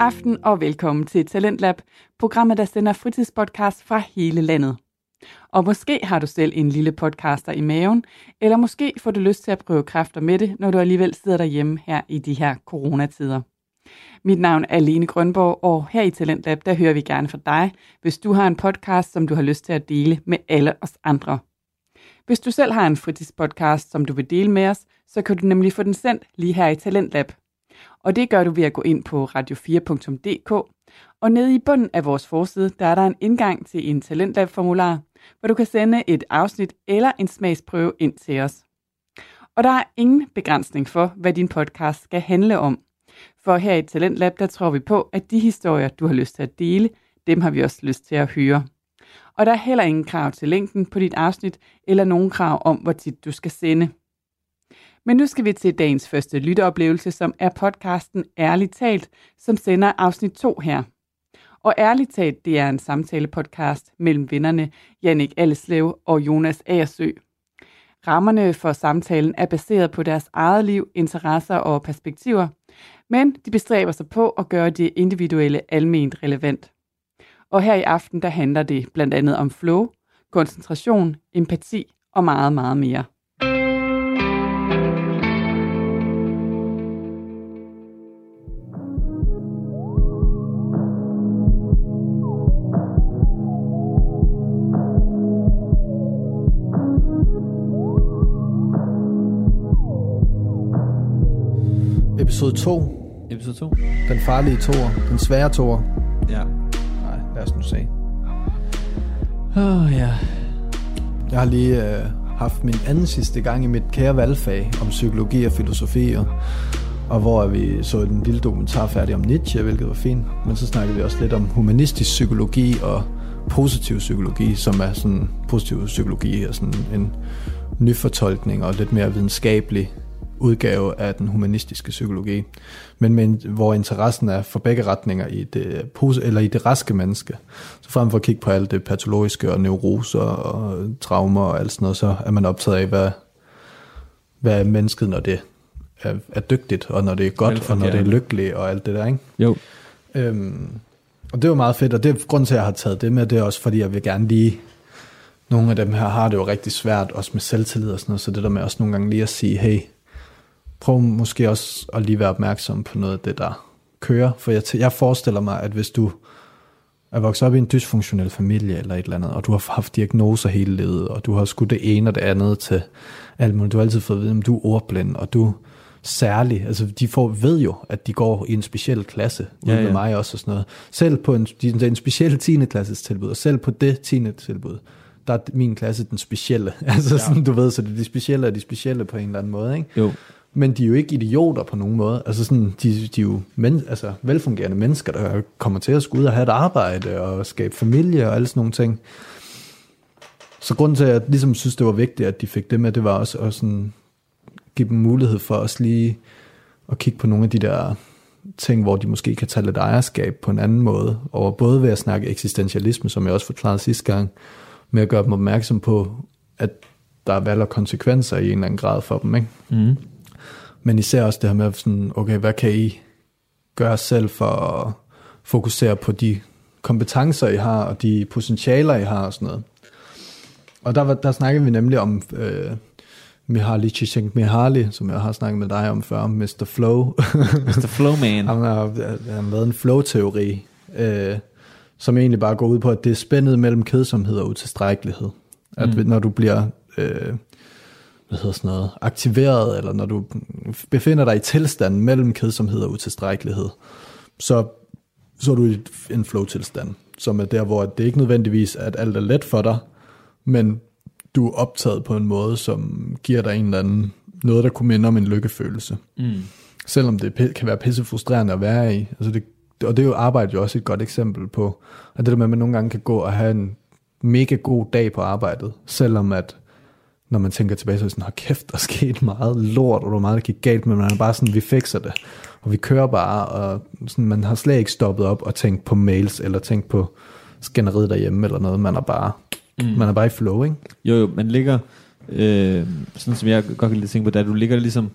aften og velkommen til Talentlab, programmet, der sender fritidspodcast fra hele landet. Og måske har du selv en lille podcaster i maven, eller måske får du lyst til at prøve kræfter med det, når du alligevel sidder derhjemme her i de her coronatider. Mit navn er Lene Grønborg, og her i Talentlab, der hører vi gerne fra dig, hvis du har en podcast, som du har lyst til at dele med alle os andre. Hvis du selv har en fritidspodcast, som du vil dele med os, så kan du nemlig få den sendt lige her i Talentlab. Og det gør du ved at gå ind på radio4.dk, og nede i bunden af vores forside, der er der en indgang til en Talentlab-formular, hvor du kan sende et afsnit eller en smagsprøve ind til os. Og der er ingen begrænsning for, hvad din podcast skal handle om. For her i Talentlab, der tror vi på, at de historier, du har lyst til at dele, dem har vi også lyst til at høre. Og der er heller ingen krav til længden på dit afsnit, eller nogen krav om, hvor tit du skal sende. Men nu skal vi til dagens første lytteoplevelse, som er podcasten Ærligt talt, som sender afsnit 2 her. Og Ærligt talt, det er en samtale-podcast mellem vennerne Jannik Alleslev og Jonas Agersø. Rammerne for samtalen er baseret på deres eget liv, interesser og perspektiver, men de bestræber sig på at gøre det individuelle alment relevant. Og her i aften, der handler det blandt andet om flow, koncentration, empati og meget, meget mere. Episode 2. Episode 2? Den farlige toer. Den svære toer. Ja. Nej, lad os nu se. Åh, oh, ja. Jeg har lige øh, haft min anden sidste gang i mit kære valgfag om psykologi og filosofi, og, og hvor vi så en lille dokumentar færdig om Nietzsche, hvilket var fint. Men så snakkede vi også lidt om humanistisk psykologi og positiv psykologi, som er sådan positiv psykologi er sådan en nyfortolkning og lidt mere videnskabelig udgave af den humanistiske psykologi, men med, hvor interessen er for begge retninger i det, eller i det raske menneske. Så frem for at kigge på alt det patologiske og neuroser og traumer og alt sådan noget, så er man optaget af, hvad, hvad er mennesket, når det er, er dygtigt, og når det er godt, og når det er lykkeligt og alt det der, ikke? Jo. Øhm, og det var meget fedt, og det er grund til, at jeg har taget det med, det er også fordi, jeg vil gerne lige nogle af dem her har det jo rigtig svært, også med selvtillid og sådan noget, så det der med også nogle gange lige at sige, hey, prøv måske også at lige være opmærksom på noget af det, der kører. For jeg, jeg forestiller mig, at hvis du er vokset op i en dysfunktionel familie eller et eller andet, og du har haft diagnoser hele livet, og du har skudt det ene og det andet til alt muligt. Du har altid fået at vide, at du er ordblind, og du særlig, altså de får, ved jo, at de går i en speciel klasse, ja, ja. med mig også og sådan noget. Selv på en, de, en speciel 10. klasses tilbud, og selv på det 10. tilbud, der er min klasse den specielle. Altså ja. sådan, du ved, så det er de specielle og de specielle på en eller anden måde, ikke? Jo men de er jo ikke idioter på nogen måde. Altså sådan, de, de er jo men, altså, velfungerende mennesker, der kommer til at skulle ud og have et arbejde og skabe familie og alle sådan nogle ting. Så grunden til, at jeg ligesom synes, det var vigtigt, at de fik det med, det var også at sådan, give dem mulighed for os lige at kigge på nogle af de der ting, hvor de måske kan tage lidt ejerskab på en anden måde, og både ved at snakke eksistentialisme, som jeg også forklarede sidste gang, med at gøre dem opmærksom på, at der er valg og konsekvenser i en eller anden grad for dem. Ikke? Mm. Men især også det her med, sådan, okay, hvad kan I gøre selv for at fokusere på de kompetencer, I har, og de potentialer, I har, og sådan noget. Og der, der snakkede vi nemlig om øh, Mihaly Csikszentmihalyi, som jeg har snakket med dig om før, Mr. Flow. Mr. Flowman. han har, han har lavet en flow-teori, øh, som egentlig bare går ud på, at det er spændet mellem kedsomhed og utilstrækkelighed. At mm. når du bliver øh, hvad hedder sådan noget, aktiveret, eller når du befinder dig i tilstand mellem kedsomhed og utilstrækkelighed, så, så er du i en flow-tilstand, som er der, hvor det ikke nødvendigvis er, at alt er let for dig, men du er optaget på en måde, som giver dig en eller anden, noget, der kunne minde om en lykkefølelse. Mm. Selvom det kan være pisse frustrerende at være i. Altså det, og det er jo arbejde jo også et godt eksempel på, at det der med, at man nogle gange kan gå og have en mega god dag på arbejdet, selvom at når man tænker tilbage, så er det sådan, kæft, der skete meget lort, og der meget, der gik galt, men man er bare sådan, vi fikser det, og vi kører bare, og sådan, man har slet ikke stoppet op og tænkt på mails, eller tænkt på skænderiet derhjemme, eller noget, man er bare, mm. man er bare i flow, ikke? Jo, jo, man ligger, øh, sådan som jeg godt kan lide tænke på, da du ligger ligesom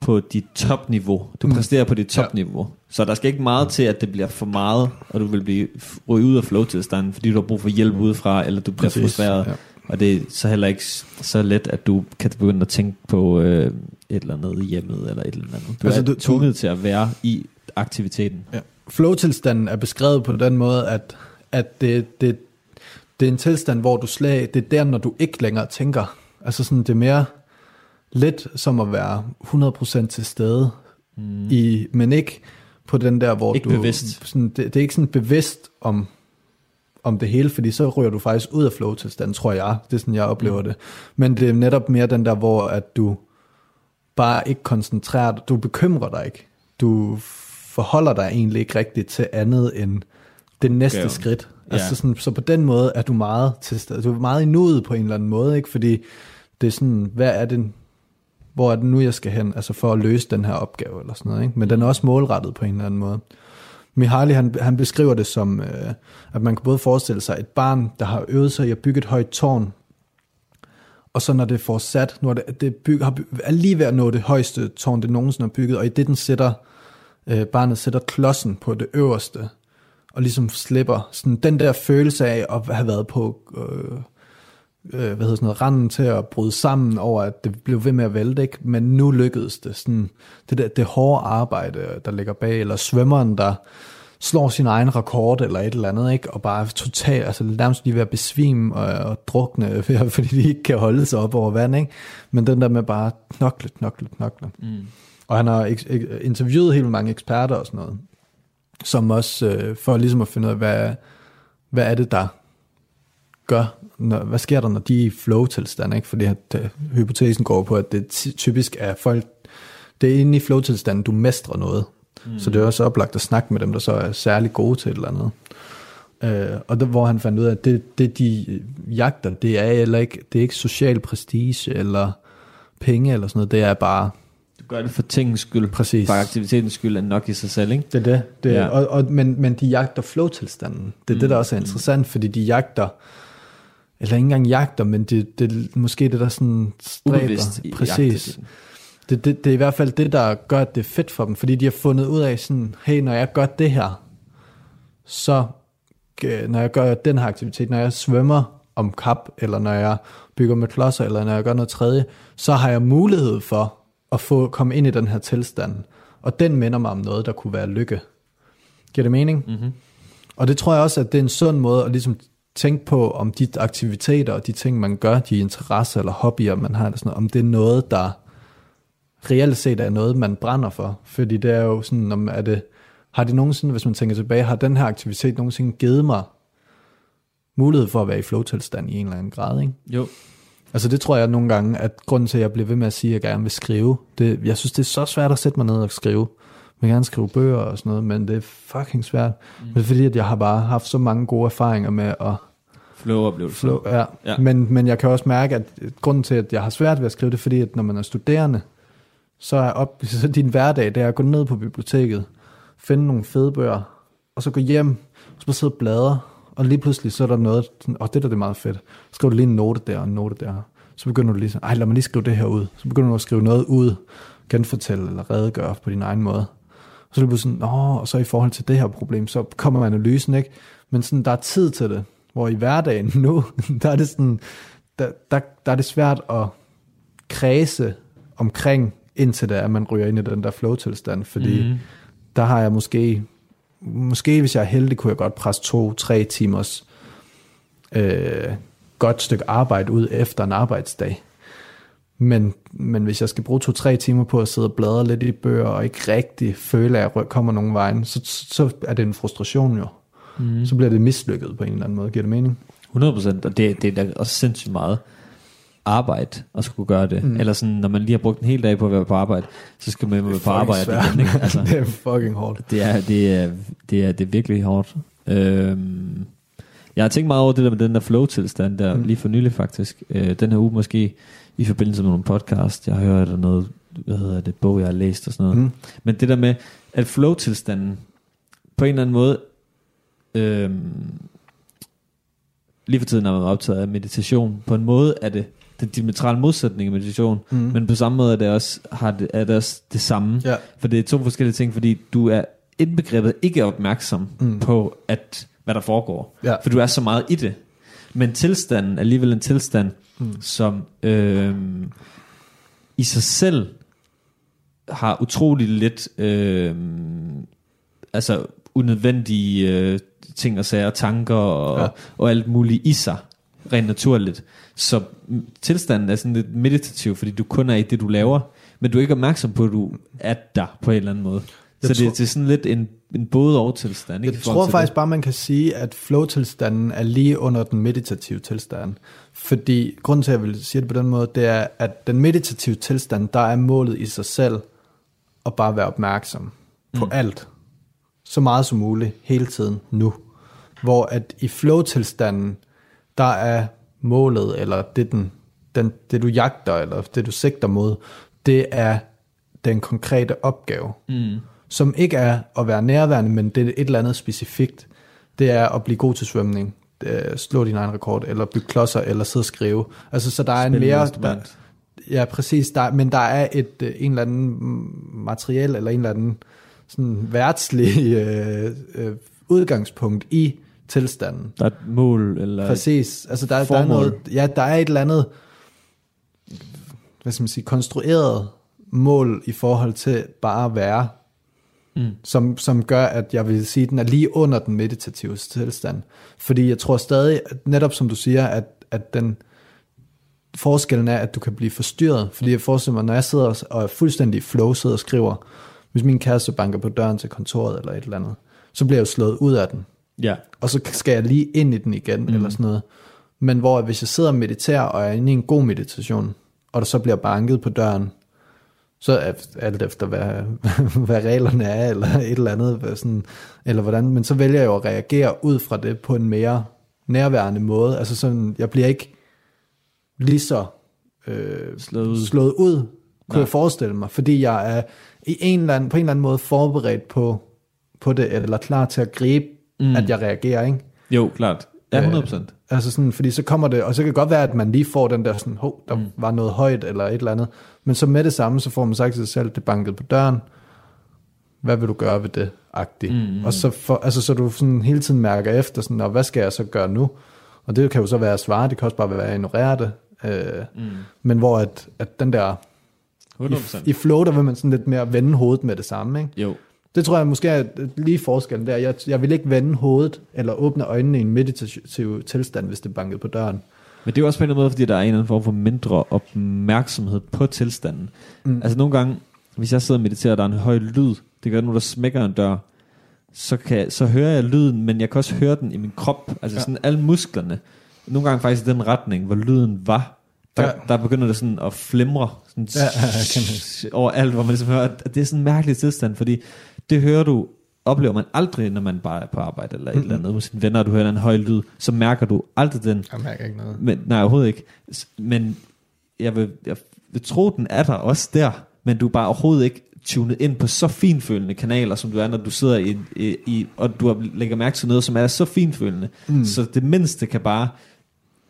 på dit topniveau. Du Mm. præsterer på dit topniveau. Så der skal ikke meget til, at det bliver for meget, og du vil blive ryge ud af flow-tilstanden, fordi du har brug for hjælp udefra, eller du bliver Præcis, frustreret. ja. Og det er så heller ikke så let, at du kan begynde at tænke på øh, et eller andet i hjemmet, eller et eller andet. Du Altså, er du- du- tvunget til at være i aktiviteten. Ja. Flow-tilstanden er beskrevet på den måde, at, at det, det, det er en tilstand, hvor du slag, det er der, når du ikke længere tænker. Altså sådan, det er mere lidt som at være 100% til stede, mm. i, men ikke på den der, hvor Ikke du... bevidst. Sådan, det, det er ikke sådan bevidst om, om det hele, fordi så ryger du faktisk ud af flow-tilstanden, tror jeg. Det er sådan, jeg oplever mm. det. Men det er netop mere den der, hvor at du bare ikke koncentrerer dig, du bekymrer dig ikke. Du forholder dig egentlig ikke rigtigt til andet end det næste Opgaven. skridt. Ja. Altså sådan, så på den måde er du meget til stede. Du er meget i nuet på en eller anden måde, ikke? Fordi det er sådan, hvad er det, hvor er det nu, jeg skal hen, altså for at løse den her opgave, eller sådan noget, ikke? Men den er også målrettet på en eller anden måde. Mihaly, han, han beskriver det som, øh, at man kan både forestille sig et barn, der har øvet sig i at bygge et højt tårn, og så når det får sat, når det, det bygger, har, er lige ved at nå det højeste tårn, det nogensinde har bygget, og i det den sætter, øh, barnet sætter klodsen på det øverste, og ligesom slipper sådan den der følelse af at have været på øh, øh, hvad hedder sådan noget, randen til at bryde sammen over, at det blev ved med at vælte, ikke? men nu lykkedes det. Sådan, det, der, det hårde arbejde, der ligger bag, eller svømmeren, der slår sin egen rekord eller et eller andet, ikke? og bare totalt, altså nærmest lige ved at besvime og, og drukne, fordi de ikke kan holde sig op over vand. Ikke? Men den der med bare knokle, knokle, knokle. Mm. Og han har interviewet helt mange eksperter og sådan noget, som også øh, for ligesom at finde ud af, hvad, hvad er det, der gør, når, hvad sker der, når de er i flow-tilstand, ikke? Fordi at, øh, hypotesen går på, at det ty- typisk er folk, det er inde i flow-tilstanden, du mestrer noget. Mm. Så det er også oplagt at snakke med dem, der så er særlig gode til et eller andet. Øh, og der, hvor han fandt ud af, at det, det de jagter, det er heller ikke, det er ikke social prestige eller penge eller sådan noget, det er bare, Du gør det for tingens skyld, Præcis. for aktivitetens skyld, er nok i sig selv, ikke? Det er det. det ja. og, og, men, men de jagter flow-tilstanden. Det er mm. det, der også er interessant, fordi de jagter, eller ikke engang jagter, men det, det måske det, der sådan stræber. Ubevidst Præcis. Det, det, det er i hvert fald det, der gør, at det er fedt for dem, fordi de har fundet ud af sådan, hey, når jeg gør det her, så øh, når jeg gør den her aktivitet, når jeg svømmer om kap, eller når jeg bygger med klodser, eller når jeg gør noget tredje, så har jeg mulighed for at få komme ind i den her tilstand. Og den minder mig om noget, der kunne være lykke. Giver det mening? Mm-hmm. Og det tror jeg også, at det er en sund måde at ligesom tænke på, om de aktiviteter og de ting, man gør, de interesser eller hobbyer, man har, eller sådan noget, om det er noget, der reelt set er noget, man brænder for. Fordi det er jo sådan, om er det, har det nogensinde, hvis man tænker tilbage, har den her aktivitet nogensinde givet mig mulighed for at være i flow-tilstand i en eller anden grad, ikke? Jo. Altså det tror jeg nogle gange, at grunden til, at jeg bliver ved med at sige, at jeg gerne vil skrive, det, jeg synes, det er så svært at sætte mig ned og skrive. Jeg vil gerne skrive bøger og sådan noget, men det er fucking svært. Mm. Men det er fordi, at jeg har bare haft så mange gode erfaringer med at Flow-oplevelse. flow. Ja. Ja. Men, men jeg kan også mærke, at grunden til, at jeg har svært ved at skrive det, fordi, at når man er studerende, så er op, så din hverdag, det er at gå ned på biblioteket, finde nogle fede bøger, og så gå hjem, og så sidde og bladre, og lige pludselig så er der noget, og det der det er meget fedt. Du lige en note der og en note der. Så begynder du lige ej lad mig lige skrive det her ud. Så begynder du at skrive noget ud, genfortælle eller redegøre på din egen måde. Og så er bare sådan, Nå, og så i forhold til det her problem, så kommer analysen, ikke? Men sådan, der er tid til det. Hvor i hverdagen nu, der er det sådan, der, der, der er det svært at kredse omkring, indtil det er, at man ryger ind i den der flow-tilstand, fordi mm. der har jeg måske, måske hvis jeg er heldig, kunne jeg godt presse to-tre timers øh, godt stykke arbejde ud efter en arbejdsdag. Men, men hvis jeg skal bruge to-tre timer på at sidde og bladre lidt i bøger, og ikke rigtig føle, at jeg kommer nogen vejen, så, så er det en frustration jo. Mm. Så bliver det mislykket på en eller anden måde. Giver det mening? 100%, og det, det er da også sindssygt meget arbejde at skulle gøre det. Mm. Eller sådan, når man lige har brugt en hel dag på at være på arbejde, så skal man være på arbejde Fucking igen. Ikke? svært, Altså, det er fucking hårdt. det, er, det, er, det, er, det er virkelig hårdt. Øhm, jeg har tænkt meget over det der med den der flow-tilstand der, mm. lige for nylig faktisk. Øh, den her uge måske i forbindelse med nogle podcast, jeg har hørt eller noget, hvad hedder det, bog jeg har læst og sådan noget. Mm. Men det der med, at flow-tilstanden på en eller anden måde, øhm, lige for tiden er man optaget af meditation, på en måde er det den diametrale modsætning i meditation, mm. men på samme måde er det også, har det, er det også det samme. Ja. For det er to forskellige ting, fordi du er indbegrebet ikke opmærksom Mm. på, at, hvad der foregår. Ja. For du er så meget i det. Men tilstanden er alligevel en tilstand, mm. som øh, i sig selv har utrolig lidt øh, altså unødvendige øh, ting og sager, tanker og, Ja. og alt muligt i sig, rent naturligt. Så tilstanden er sådan lidt meditativ, fordi du kun er i det, du laver, men du er ikke opmærksom på, at du er der på en eller anden måde. Jeg så tror- det, det er sådan lidt en, en både og tilstand. Ikke, Jeg tror faktisk det. bare, man kan sige, at flow-tilstanden er lige under den meditative tilstand. Fordi grunden til, at jeg vil sige det på den måde, det er, at den meditative tilstand, der er målet i sig selv at bare være opmærksom på Mm. alt. Så meget som muligt, hele tiden, nu. Hvor at i flow-tilstanden, der er målet, eller det, den, den, det du jagter, eller det du sigter mod, det er den konkrete opgave Mm. som ikke er at være nærværende, men det er et eller andet specifikt. Det er at blive god til svømning, øh, slå din egen rekord, eller bygge klodser, eller sidde og skrive. Altså, så der er en Spille et mere... Der, ja, præcis. Der, men der er et, øh, en eller anden materiel, eller en eller anden sådan værtslig øh, øh, udgangspunkt i tilstanden. Der er et mål, eller Præcis. Altså, der, der er formål. noget, ja, der er et eller andet, hvad skal man sige, konstrueret mål i forhold til bare at være, Mm. som, som gør, at jeg vil sige, at den er lige under den meditative tilstand. Fordi jeg tror stadig, at netop som du siger, at, at den forskellen er, at du kan blive forstyrret. Fordi jeg forestiller mig, når jeg sidder og- er fuldstændig flow, sidder og skriver, hvis min kæreste banker på døren til kontoret eller et eller andet, så bliver jeg jo slået ud af den Ja. og så skal jeg lige ind i den igen, mm. eller sådan noget. Men hvor hvis jeg sidder og mediterer, og er inde i en god meditation, og der så bliver banket på døren, så alt efter, hvad, hvad reglerne er, eller et eller andet, hvad sådan, eller hvordan, men så vælger jeg jo at reagere ud fra det på en mere nærværende måde. Altså sådan, jeg bliver ikke lige så øh, Slået ud. slået ud kunne Nej. jeg forestille mig, fordi jeg er i en eller anden, på en eller anden måde forberedt på, på det, eller klar til at gribe, mm. Mm. at jeg reagerer, ikke? Jo, klart. Ja, 100%. Altså sådan, fordi så kommer det, og så kan det godt være, at man lige får den der sådan, hov, der mm. var noget højt, eller et eller andet, men så med det samme, så får man sagt til sig selv, det banket på døren, hvad vil du gøre ved det, agtigt. Mm. Og så, for, altså, så du sådan hele tiden mærker efter, sådan, og hvad skal jeg så gøre nu? Og det kan jo så være at svare, det kan også bare være at ignorere det, øh, mm. men hvor at, at den der, i, 100%. i flow, der vil man sådan lidt mere vende hovedet med det samme, ikke? Jo. Det tror jeg måske er lige forskellen der. Jeg, jeg vil ikke vende hovedet eller åbne øjnene i en meditativ tilstand, hvis det bankede på døren. Men det er jo også på en eller anden måde, fordi der er en eller anden form for mindre opmærksomhed på tilstanden. Mm. Altså nogle gange, hvis jeg sidder og mediterer, og der er en høj lyd, det gør nu, der smækker en dør, så, kan, så hører jeg lyden, men jeg kan også høre den i min krop. Altså Ja. sådan alle musklerne. Nogle gange faktisk i den retning, hvor lyden var. Der, Ja. der begynder det sådan at flimre sådan Ja, ja, over alt, hvor man ligesom hører, at det er sådan en mærkelig tilstand, fordi det hører du, oplever man aldrig, når man bare er på arbejde eller et Mhm. eller andet med sine venner, og du hører en høj lyd, så mærker du aldrig den Jeg mærker ikke noget. men, nej, overhovedet ikke. Men jeg vil, jeg vil tro, den er der også der, men du er bare overhovedet ikke tunet ind på så finfølende kanaler, som du er, når du sidder i, i, i og du lægger mærke til noget, som er så finfølende. Mm. Mm. Så det mindste kan bare,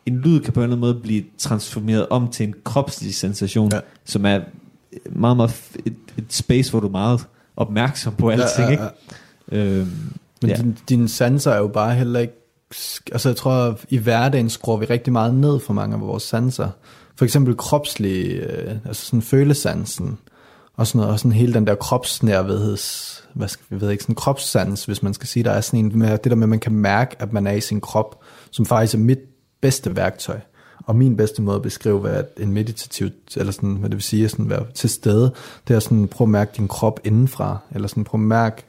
en lyd kan på en eller anden måde blive transformeret om til en kropslig sensation, Ja. som er meget, meget et, et space, hvor du meget opmærksom på alting, Ja, ja, ikke? ja. Øhm, Men ja. din, dine sanser er jo bare heller ikke... Altså jeg tror, i hverdagen skruer vi rigtig meget ned for mange af vores sanser. For eksempel kropslig, øh, altså sådan følesansen, og sådan noget, og sådan hele den der kropsnærvedheds, hvad skal vi ved ikke, sådan kropssans, hvis man skal sige, der er sådan en det der med, at man kan mærke, at man er i sin krop, som faktisk er mit bedste værktøj. Og min bedste måde at beskrive, hvad en meditativ, eller sådan, hvad det vil sige, sådan være til stede, det er sådan, prøv at mærke din krop indenfra, eller sådan, prøv at mærke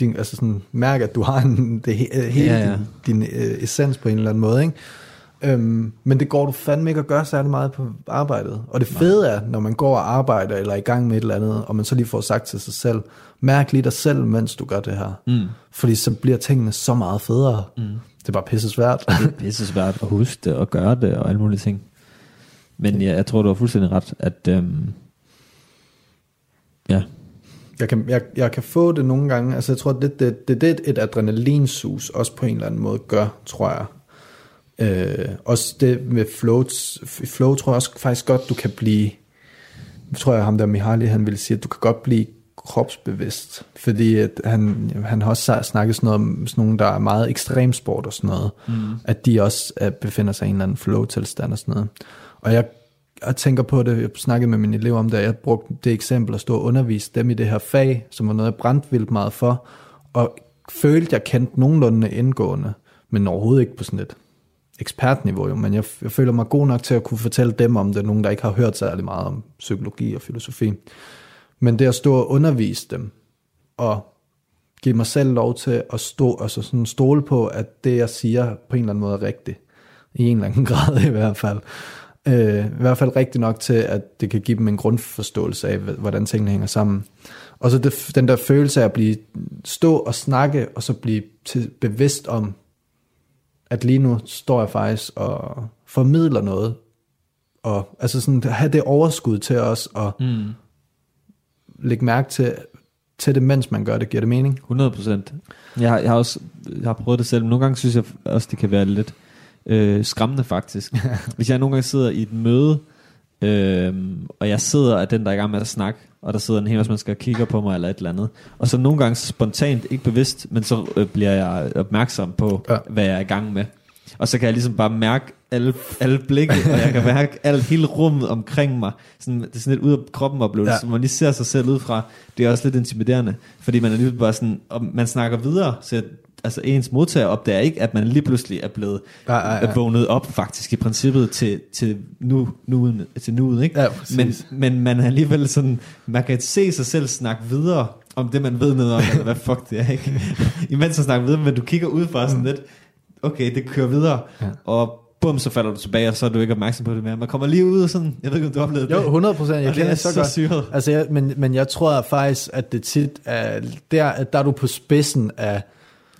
din, altså sådan, mærke, at du har en, det, he- hele ja. ja. din, din øh, essens på en eller anden måde, ikke? Øhm, men det går du fandme ikke at gøre særlig meget på arbejdet. Og det fede er, når man går og arbejder, eller er i gang med et eller andet, og man så lige får sagt til sig selv, mærk lige dig selv, mens du gør det her. Mm. Fordi så bliver tingene så meget federe. Mm. Det er bare pisse svært. det er pisse svært at huske det og gøre det og alle mulige ting. Men ja, jeg tror, du har fuldstændig ret, at øhm, ja, Jeg kan, jeg, jeg kan få det nogle gange, altså jeg tror, det det, det, det et adrenalinsus også på en eller anden måde gør, tror jeg. Øh, også det med flow, flow tror jeg også faktisk godt, du kan blive, jeg tror jeg ham der Mihaly, han ville sige, at du kan godt blive kropsbevidst, fordi at han, han har også snakket sådan noget om sådan nogle, der er meget ekstremsport og sådan noget, mm. at de også er, befinder sig i en eller anden flow-tilstand og sådan noget. Og jeg, jeg tænker på det, jeg snakkede med mine elever om det, jeg brugte det eksempel at stå og undervise dem i det her fag, som var noget, jeg brændte vildt meget for, og følte, jeg kendte nogenlunde indgående, men overhovedet ikke på sådan et ekspertniveau, jo, men jeg, jeg føler mig god nok til at kunne fortælle dem om det, nogen der ikke har hørt særlig meget om psykologi og filosofi. Men det at stå og undervise dem, og give mig selv lov til at stå, altså sådan stole på, at det jeg siger på en eller anden måde er rigtigt. I en eller anden grad i hvert fald. Øh, I hvert fald rigtigt nok til, at det kan give dem en grundforståelse af, hvordan tingene hænger sammen. Og så det, den der følelse af at blive stå og snakke, og så blive til, bevidst om, at lige nu står jeg faktisk og formidler noget. Og altså sådan, have det overskud til os, og mm lægge mærke til, til det, mens man gør det. Giver det mening? 100 procent. Jeg, har, jeg har også jeg har prøvet det selv. Nogle gange synes jeg også, det kan være lidt øh, skræmmende faktisk. Hvis jeg nogle gange sidder i et møde, øh, og jeg sidder af den, der er i gang med at snakke, og der sidder en hel masse mennesker og kigger på mig eller et eller andet. Og så nogle gange spontant, ikke bevidst, men så øh, bliver jeg opmærksom på, ja. hvad jeg er i gang med. Og så kan jeg ligesom bare mærke alle, alle blikke, og jeg kan mærke alt, hele rummet omkring mig. Sådan, det er sådan lidt ud af kroppen oplevelse, ja. så man lige ser sig selv ud fra. Det er også lidt intimiderende, fordi man er lige bare sådan, og man snakker videre, så altså ens modtager opdager ikke, at man lige pludselig er blevet ja, ja, ja. vågnet op faktisk i princippet til, til, nu, nu, til nuet, ikke? Ja, men, men man er alligevel sådan, man kan se sig selv snakke videre om det, man ved noget om, eller hvad fuck det er, ikke? Imens man snakker videre, men du kigger ud fra sådan mm. lidt, okay, det kører videre, ja. og bum, så falder du tilbage, og så er du ikke opmærksom på det mere. Man kommer lige ud og sådan, jeg ved ikke, om du har oplevet det. Jo, 100 procent, jeg kender det så, så godt. Syret. Altså, jeg, men, men jeg tror faktisk, at det tit er, der, der er du på spidsen af,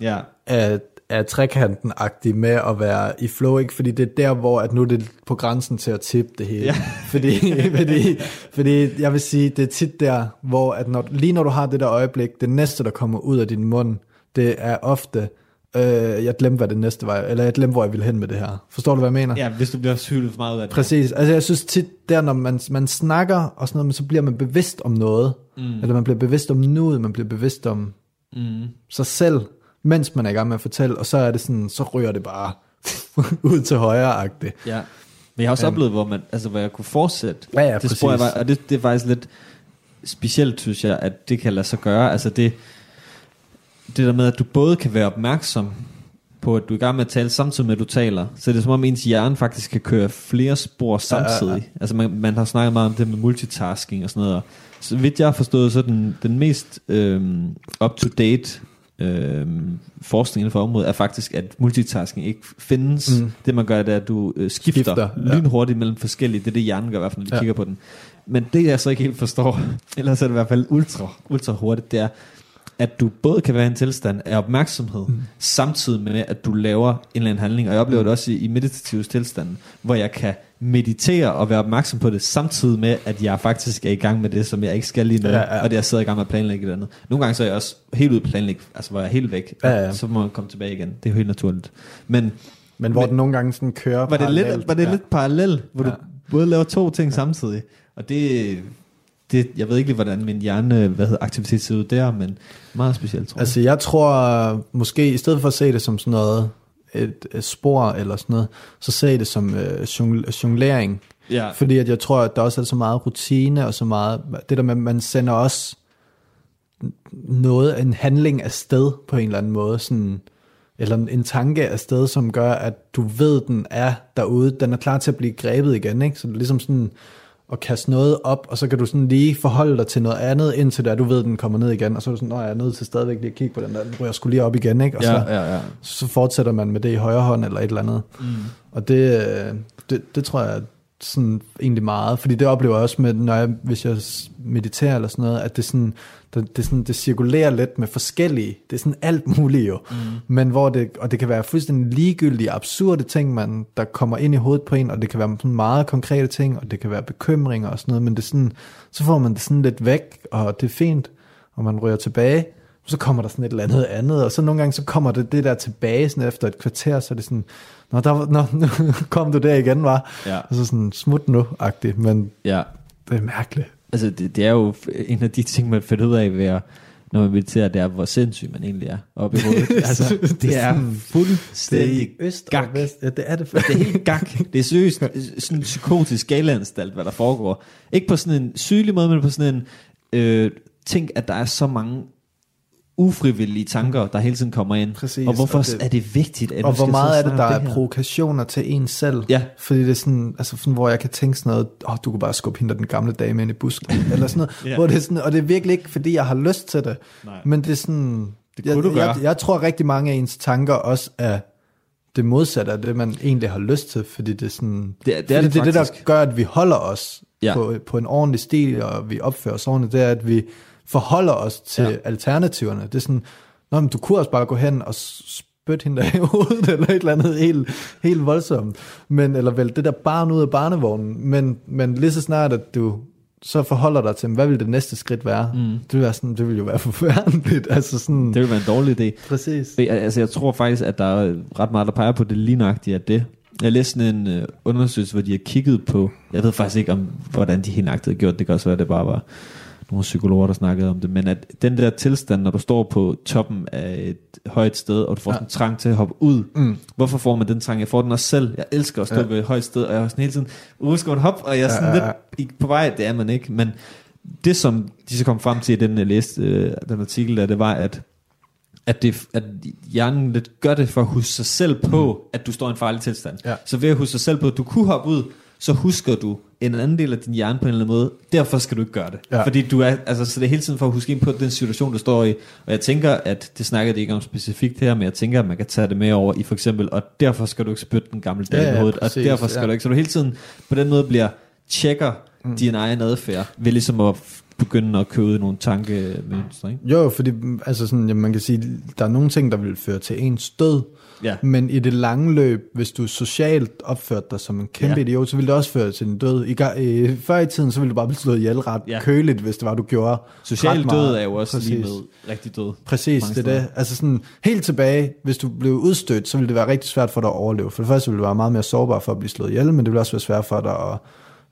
ja. af, af trekanten-agtig med at være i flow, ikke? Fordi det er der, hvor at nu er det på grænsen til at tippe det hele. Ja. fordi, fordi, fordi jeg vil sige, det er tit der, hvor at når, lige når du har det der øjeblik, det næste, der kommer ud af din mund, det er ofte, Øh, jeg glemte, hvad det næste var, eller jeg glemte, hvor jeg ville hen med det her. Forstår du, hvad jeg mener? Ja, hvis du bliver sygt for meget ud af det. Præcis. Altså, jeg synes tit, der når man, man snakker og sådan noget, så bliver man bevidst om noget. Mm. Eller man bliver bevidst om nuet, man bliver bevidst om mm. sig selv, mens man er i gang med at fortælle, og så er det sådan, så ryger det bare ud til højre-agtigt. Ja. Men jeg har også um, oplevet, hvor, man, altså, hvor jeg kunne fortsætte. Ja, ja, det præcis. jeg var, og det, det er faktisk lidt specielt, synes jeg, at det kan lade sig gøre. Altså det, det der med, at du både kan være opmærksom på, at du er i gang med at tale samtidig med, at du taler. Så det er som om ens hjerne faktisk kan køre flere spor samtidig. Ja, ja, ja. Altså man, man har snakket meget om det med multitasking og sådan noget. Så vidt jeg har forstået, så den, den mest øhm, up-to-date øhm, forskning inden for området er faktisk, at multitasking ikke findes. Mm. Det man gør, det er, at du øh, skifter, skifter ja. lynhurtigt mellem forskellige. Det er det, hjernen gør i hvert fald, når de ja. kigger på den. Men det jeg så ikke helt forstår, ellers er det i hvert fald ultra, ultra hurtigt, det er, at du både kan være i en tilstand af opmærksomhed, mm. samtidig med, at du laver en eller anden handling. Og jeg oplever mm. det også i, i meditativ tilstand, hvor jeg kan meditere og være opmærksom på det, samtidig med, at jeg faktisk er i gang med det, som jeg ikke skal lige nu, ja, ja. og det jeg sidder i gang med at planlægge et andet. Nogle gange så er jeg også helt ude planlægge, altså hvor jeg er helt væk, ja, ja. så må man komme tilbage igen. Det er jo helt naturligt. Men, men hvor men, den nogle gange sådan kører var det lidt, Var det ja. lidt parallelt, hvor ja. du både laver to ting ja. samtidig? Og det, det, jeg ved ikke lige, hvordan min hjerne hvad hedder, aktivitet ser ud der, men meget specielt, tror jeg. Altså, jeg tror måske, i stedet for at se det som sådan noget, et, et spor eller sådan noget, så se det som øh, jonglering. Ja. Fordi at jeg tror, at der også er så meget rutine, og så meget, det der med, at man sender også noget, en handling af sted på en eller anden måde, sådan, eller en tanke af sted, som gør, at du ved, den er derude, den er klar til at blive grebet igen, ikke? Så det er ligesom sådan, at kaste noget op, og så kan du sådan lige forholde dig til noget andet, indtil der du ved, den kommer ned igen, og så er du sådan, jeg er nødt til stadigvæk lige at kigge på den der, den ryger skulle lige op igen, ikke? Og ja, så, ja, ja. så fortsætter man med det i højre hånd, eller et eller andet. Mm. Og det, øh, det, det tror jeg sådan egentlig meget, fordi det oplever jeg også med, når jeg, hvis jeg mediterer eller sådan noget, at det sådan, det, det, sådan, det cirkulerer lidt med forskellige, det er sådan alt muligt jo, mm. men hvor det, og det kan være fuldstændig ligegyldige, absurde ting, man, der kommer ind i hovedet på en, og det kan være sådan meget konkrete ting, og det kan være bekymringer og sådan noget, men det sådan, så får man det sådan lidt væk, og det er fint, og man ryger tilbage, så kommer der sådan et eller andet andet, og så nogle gange så kommer det, det der tilbage sådan efter et kvarter, så er det sådan, Nå, der, nå, nu kom du der igen, var. Ja. Og så sådan, smut nu-agtigt, men Ja, det er mærkeligt. altså det, det er jo en af de ting, man finder ud af ved at, når man mediterer, det er, hvor sindssyg man egentlig er oppe i hovedet. altså, det er fuldstændig øst gak. og vest. Ja, det er det. Det er helt gak. Det er seriøst sådan en psykotisk skalaanstalt, hvad der foregår. Ikke på sådan en sygelig måde, men på sådan en øh, ting, at der er så mange ufrivillige tanker, der hele tiden kommer ind. Præcis, og hvorfor og det- er det vigtigt, at og hvor skal meget er det, der er det her? provokationer til en selv? Ja. Fordi det er sådan, altså sådan, hvor jeg kan tænke sådan noget, åh, oh, du kunne bare skubbe hende den gamle dame ind i busken, eller sådan noget, Ja. hvor det er sådan, og det er virkelig ikke, fordi jeg har lyst til det, Nej. men det er sådan, Det jeg, kunne du gøre. Jeg, jeg tror rigtig mange af ens tanker også er det modsatte af det, man egentlig har lyst til, fordi det er sådan, Det er- det er det det, er det, der gør, at vi holder os Ja. ja. på, på en ordentlig stil, og vi opfører os ordentligt, det er, at vi forholder os til Ja. alternativerne. Det er sådan, Nå, men du kunne også bare gå hen og spytte hende der i hovedet, eller et eller andet helt, helt voldsomt. Men, eller vel det der barn ud af barnevognen. Men, men lige så snart, at du så forholder dig til, hvad vil det næste skridt være? Mm. Det, vil være sådan, det vil jo være forfærdeligt. Altså sådan, Det vil være en dårlig idé. præcis. Altså, jeg tror faktisk, at der er ret meget, der peger på det lige nøjagtigt, at det. Jeg læste sådan en øh, undersøgelse, hvor de har kigget på, jeg ved faktisk ikke om, hvordan de helt nøjagtigt har gjort, det kan også være, at det bare var nogle psykologer, der snakkede om det, men at den der tilstand, når du står på toppen af et højt sted, og du får ja. Sådan en trang til at hoppe ud, Mm. hvorfor får man den trang? Jeg får den også selv. Jeg elsker at stå ja. Ved et højt sted, og jeg er sådan hele tiden, uh, skal man hoppe? Og jeg er sådan Ja, ja, ja, lidt på vej, det er man ikke, men det som de så kom frem til i den, jeg læste, øh, den artikel der, det var, at at, det, at hjernen lidt gør det for at huske sig selv på, mm. at du står i en farlig tilstand. Ja. Så ved at huske sig selv på, at du kunne hoppe ud, så husker du en anden del af din hjerne på en eller anden måde. Derfor skal du ikke gøre det. Ja. Fordi du er, altså, så det er hele tiden for at huske ind på den situation, du står i. Og jeg tænker, at det snakker det ikke om specifikt her, men jeg tænker, at man kan tage det med over i for eksempel, og derfor skal du ikke spytte den gamle dame Ja, i ja, hovedet, og præcis, derfor skal ja. du ikke. Så du hele tiden på den måde bliver tjekker mm. din egen adfærd, ved ligesom at begynde at købe nogle tankemønstre. Ikke? Jo, fordi altså sådan, jamen, man kan sige, der er nogle ting, der vil føre til ens død, Ja. men i det lange løb, hvis du socialt opførte dig som en kæmpe Ja. idiot, så ville det også føre til en død. I, i, før i tiden, så ville du bare blive slået ihjel ret Ja. køligt, hvis det var, du gjorde Social død er jo også Præcis. lige med rigtig død. Præcis, det er det. Altså sådan, helt tilbage, hvis du blev udstødt, så ville det være rigtig svært for dig at overleve. For det første ville du være meget mere sårbar for at blive slået ihjel, men det ville også være svært for dig at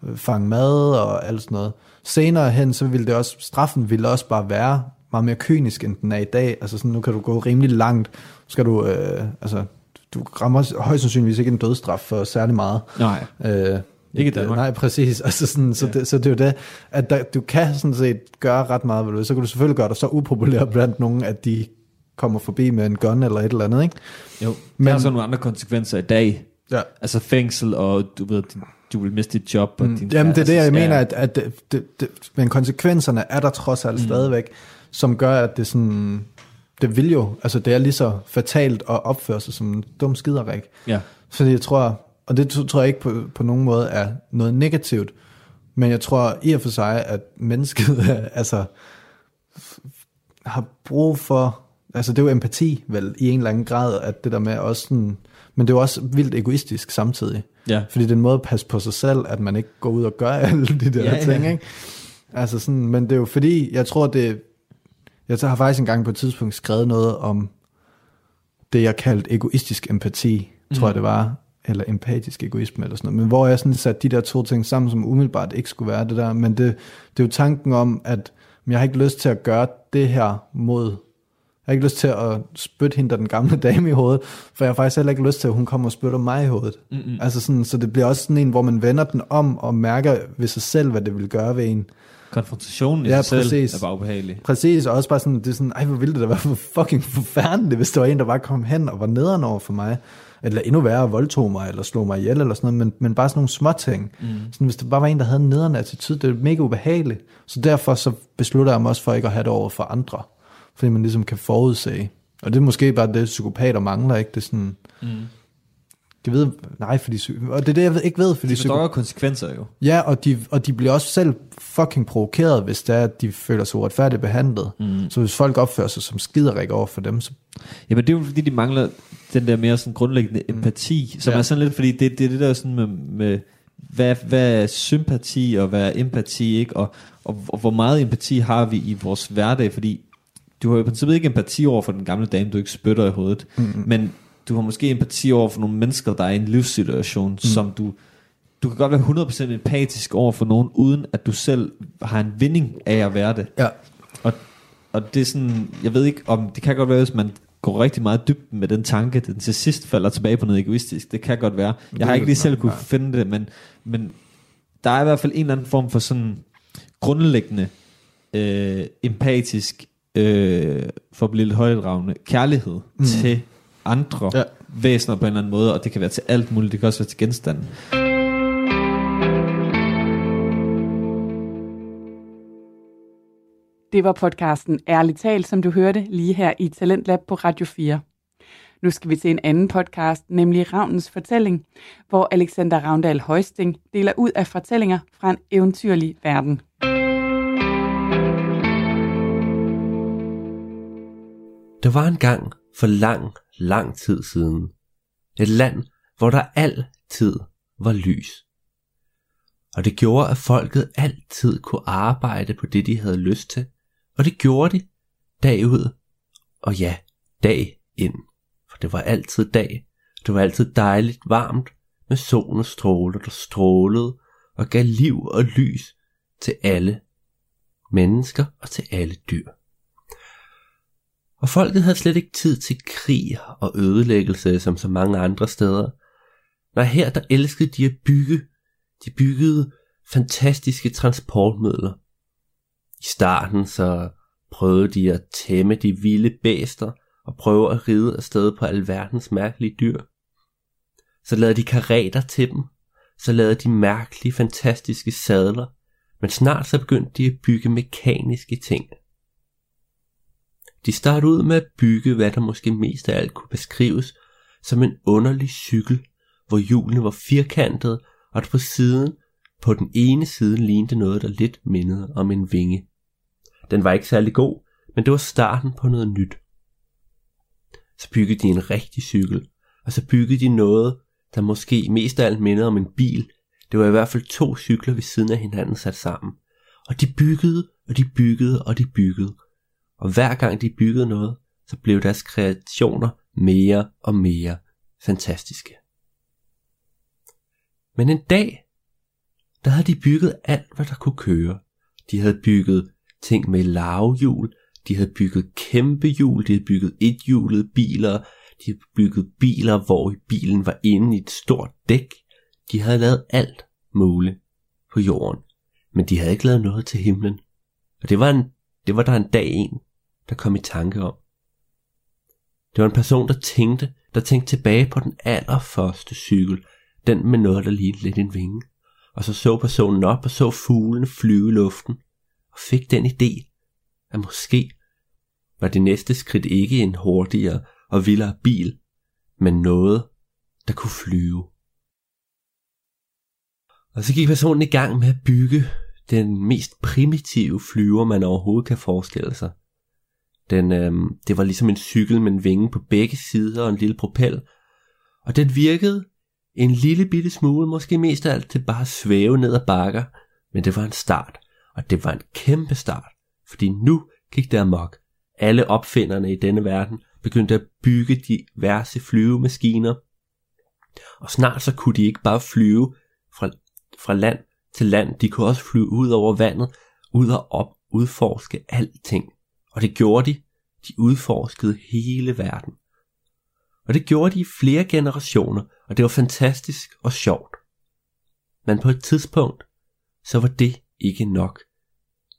øh, fange mad og alt sådan noget. Senere hen, så ville det også, straffen ville også bare være meget mere kynisk, end den er i dag. Altså sådan, nu kan du gå rimelig langt. Nu skal du, øh, altså, du rammer højst sandsynligvis ikke en dødsstraf for særlig meget. Nej. Øh, Ikke i Danmark. Nej, præcis. Altså sådan, så, Ja. det, så det er jo det, at der, du kan sådan set gøre ret meget ved det. Så kan du selvfølgelig gøre dig så upopulær blandt nogen, at de kommer forbi med en gun eller et eller andet, ikke? Jo, men, der er så nogle andre konsekvenser i dag. Ja. Altså fængsel, og du ved, du, du vil miste dit job. Og din Mm. Jamen, det er det, jeg altså, mener, ja. at, at det, det, det, men konsekvenserne er der trods alt mm. stadigvæk, som gør, at det sådan, det vil jo, altså det er lige så fatalt at opføre sig som en dum skiderik. Ja. Fordi jeg tror, og det tror jeg ikke på, på nogen måde er noget negativt, men jeg tror i og for sig, at mennesket altså, har brug for, altså det er jo empati vel i en eller anden grad, at det der med også sådan, men det er jo også vildt egoistisk samtidig. Ja. Fordi det er en måde at passe på sig selv, at man ikke går ud og gør alle de der Ja, ja, ting, ja. ikke? Altså sådan, men det er jo fordi, jeg tror det, jeg har faktisk engang på et tidspunkt skrevet noget om det, jeg kaldte egoistisk empati, tror jeg det var, eller empatisk egoisme eller sådan noget, men hvor jeg sådan satte de der to ting sammen, som umiddelbart ikke skulle være det der, men det, det er jo tanken om, at jeg har ikke lyst til at gøre det her mod, jeg har ikke lyst til at spytte hende den gamle dame i hovedet, for jeg har faktisk heller ikke lyst til, at hun kommer og spytter mig i hovedet. Mm-mm. Altså sådan, så det bliver også sådan en, hvor man vender den om og mærker ved sig selv, hvad det vil gøre ved en. Konfrontationen i Ja, sig selv præcis. er bare ubehagelig. Præcis, og også bare sådan, det er sådan, ej, hvor ville det da være for fucking forfærdeligt, hvis der var en, der bare kom hen og var nederen over for mig, eller endnu værre, voldtog mig, eller slog mig ihjel, eller sådan noget, men, men bare sådan nogle små ting. Mm. Sådan, hvis det bare var en, der havde en nederen attitude, det er mega ubehageligt. Så derfor så beslutter jeg mig også for ikke at have det over for andre, fordi man ligesom kan forudse. Og det er måske bare det, psykopater mangler, ikke? Det er sådan, Mm. Jeg ved, nej, fordi, og det er det, jeg ved- ikke ved, fordi De jo konsekvenser jo. Ja, og de, og de bliver også selv fucking provokeret, hvis det er, at de føler sig uretfærdigt behandlet. Mm. Så hvis folk opfører sig som skiderik over for dem, så Jamen det er jo fordi, de mangler den der mere sådan grundlæggende empati, som Ja. er sådan lidt, fordi det, det er det der sådan med, med hvad, hvad er sympati og hvad er empati, ikke? Og, og, og hvor meget empati har vi i vores hverdag, fordi du har jo i princippet ikke empati over for den gamle dame, du ikke spytter i hovedet, mm. men du har måske empati over for nogle mennesker, der er i en livssituation, mm. som du, du kan godt være 100% empatisk over for nogen, uden at du selv har en vinding af at være det. Ja. Og, og det er sådan, jeg ved ikke om, det kan godt være, hvis man går rigtig meget dybt med den tanke, den til sidst falder tilbage på noget egoistisk. Det kan godt være. Jeg har ikke lige selv kunne finde det, men, men der er i hvert fald en eller anden form for sådan grundlæggende øh, empatisk, øh, for at blive lidt højdragende, kærlighed mm. til andre ja. væsener på en eller anden måde, og det kan være til alt muligt, det kan også være til genstanden. Det var podcasten Ærligt talt, som du hørte lige her i Talentlab på Radio 4. Nu skal vi til en anden podcast, nemlig Ravnens Fortælling, hvor Alexander Ravndal Højsting deler ud af fortællinger fra en eventyrlig verden. Der var en gang for lang, lang tid siden. Et land, hvor der altid var lys. Og det gjorde, at folket altid kunne arbejde på det, de havde lyst til. Og det gjorde de dag ud og ja, dag ind. For det var altid dag. Det var altid dejligt varmt med solens stråler, der strålede og gav liv og lys til alle mennesker og til alle dyr. Og folket havde slet ikke tid til krig og ødelæggelse som så mange andre steder. Nej, her der elskede de at bygge. De byggede fantastiske transportmidler. I starten så prøvede de at tæmme de vilde bæster og prøve at ride afsted på alverdens mærkelige dyr. Så lavede de karater til dem. Så lavede de mærkelige, fantastiske sadler. Men snart så begyndte de at bygge mekaniske ting. De startede ud med at bygge, hvad der måske mest af alt kunne beskrives som en underlig cykel, hvor hjulene var firkantede, og der på siden, på den ene side lignede noget, der lidt mindede om en vinge. Den var ikke særlig god, men det var starten på noget nyt. Så byggede de en rigtig cykel, og så byggede de noget, der måske mest af alt mindede om en bil. Det var i hvert fald to cykler ved siden af hinanden sat sammen. Og de byggede, og de byggede, og de byggede. Og hver gang de byggede noget, så blev deres kreationer mere og mere fantastiske. Men en dag, der havde de bygget alt, hvad der kunne køre. De havde bygget ting med lavhjul, de havde bygget kæmpe hjul, de havde bygget ethjulede biler, de havde bygget biler, hvor bilen var inde i et stort dæk. De havde lavet alt muligt på jorden, men de havde ikke lavet noget til himlen. Og det var, en, det var der en dag en, der kom i tanke om. Det var en person, der tænkte, der tænkte tilbage på den allerførste cykel, den med noget, der lignede lidt en vinge. Og så så personen op og så fuglen flyve i luften, og fik den idé, at måske var det næste skridt ikke en hurtigere og vildere bil, men noget, der kunne flyve. Og så gik personen i gang med at bygge den mest primitive flyver, man overhovedet kan forestille sig. Den, øh, det var ligesom en cykel med en vinge på begge sider og en lille propel. Og den virkede en lille bitte smule, måske mest af alt til bare at svæve ned ad bakker. Men det var en start, og det var en kæmpe start, fordi nu gik der amok. Alle opfinderne i denne verden begyndte at bygge diverse flyvemaskiner. Og snart så kunne de ikke bare flyve fra, fra land til land, de kunne også flyve ud over vandet, ud og op, udforske alting. Og det gjorde de. De udforskede hele verden. Og det gjorde de i flere generationer, og det var fantastisk og sjovt. Men på et tidspunkt, så var det ikke nok.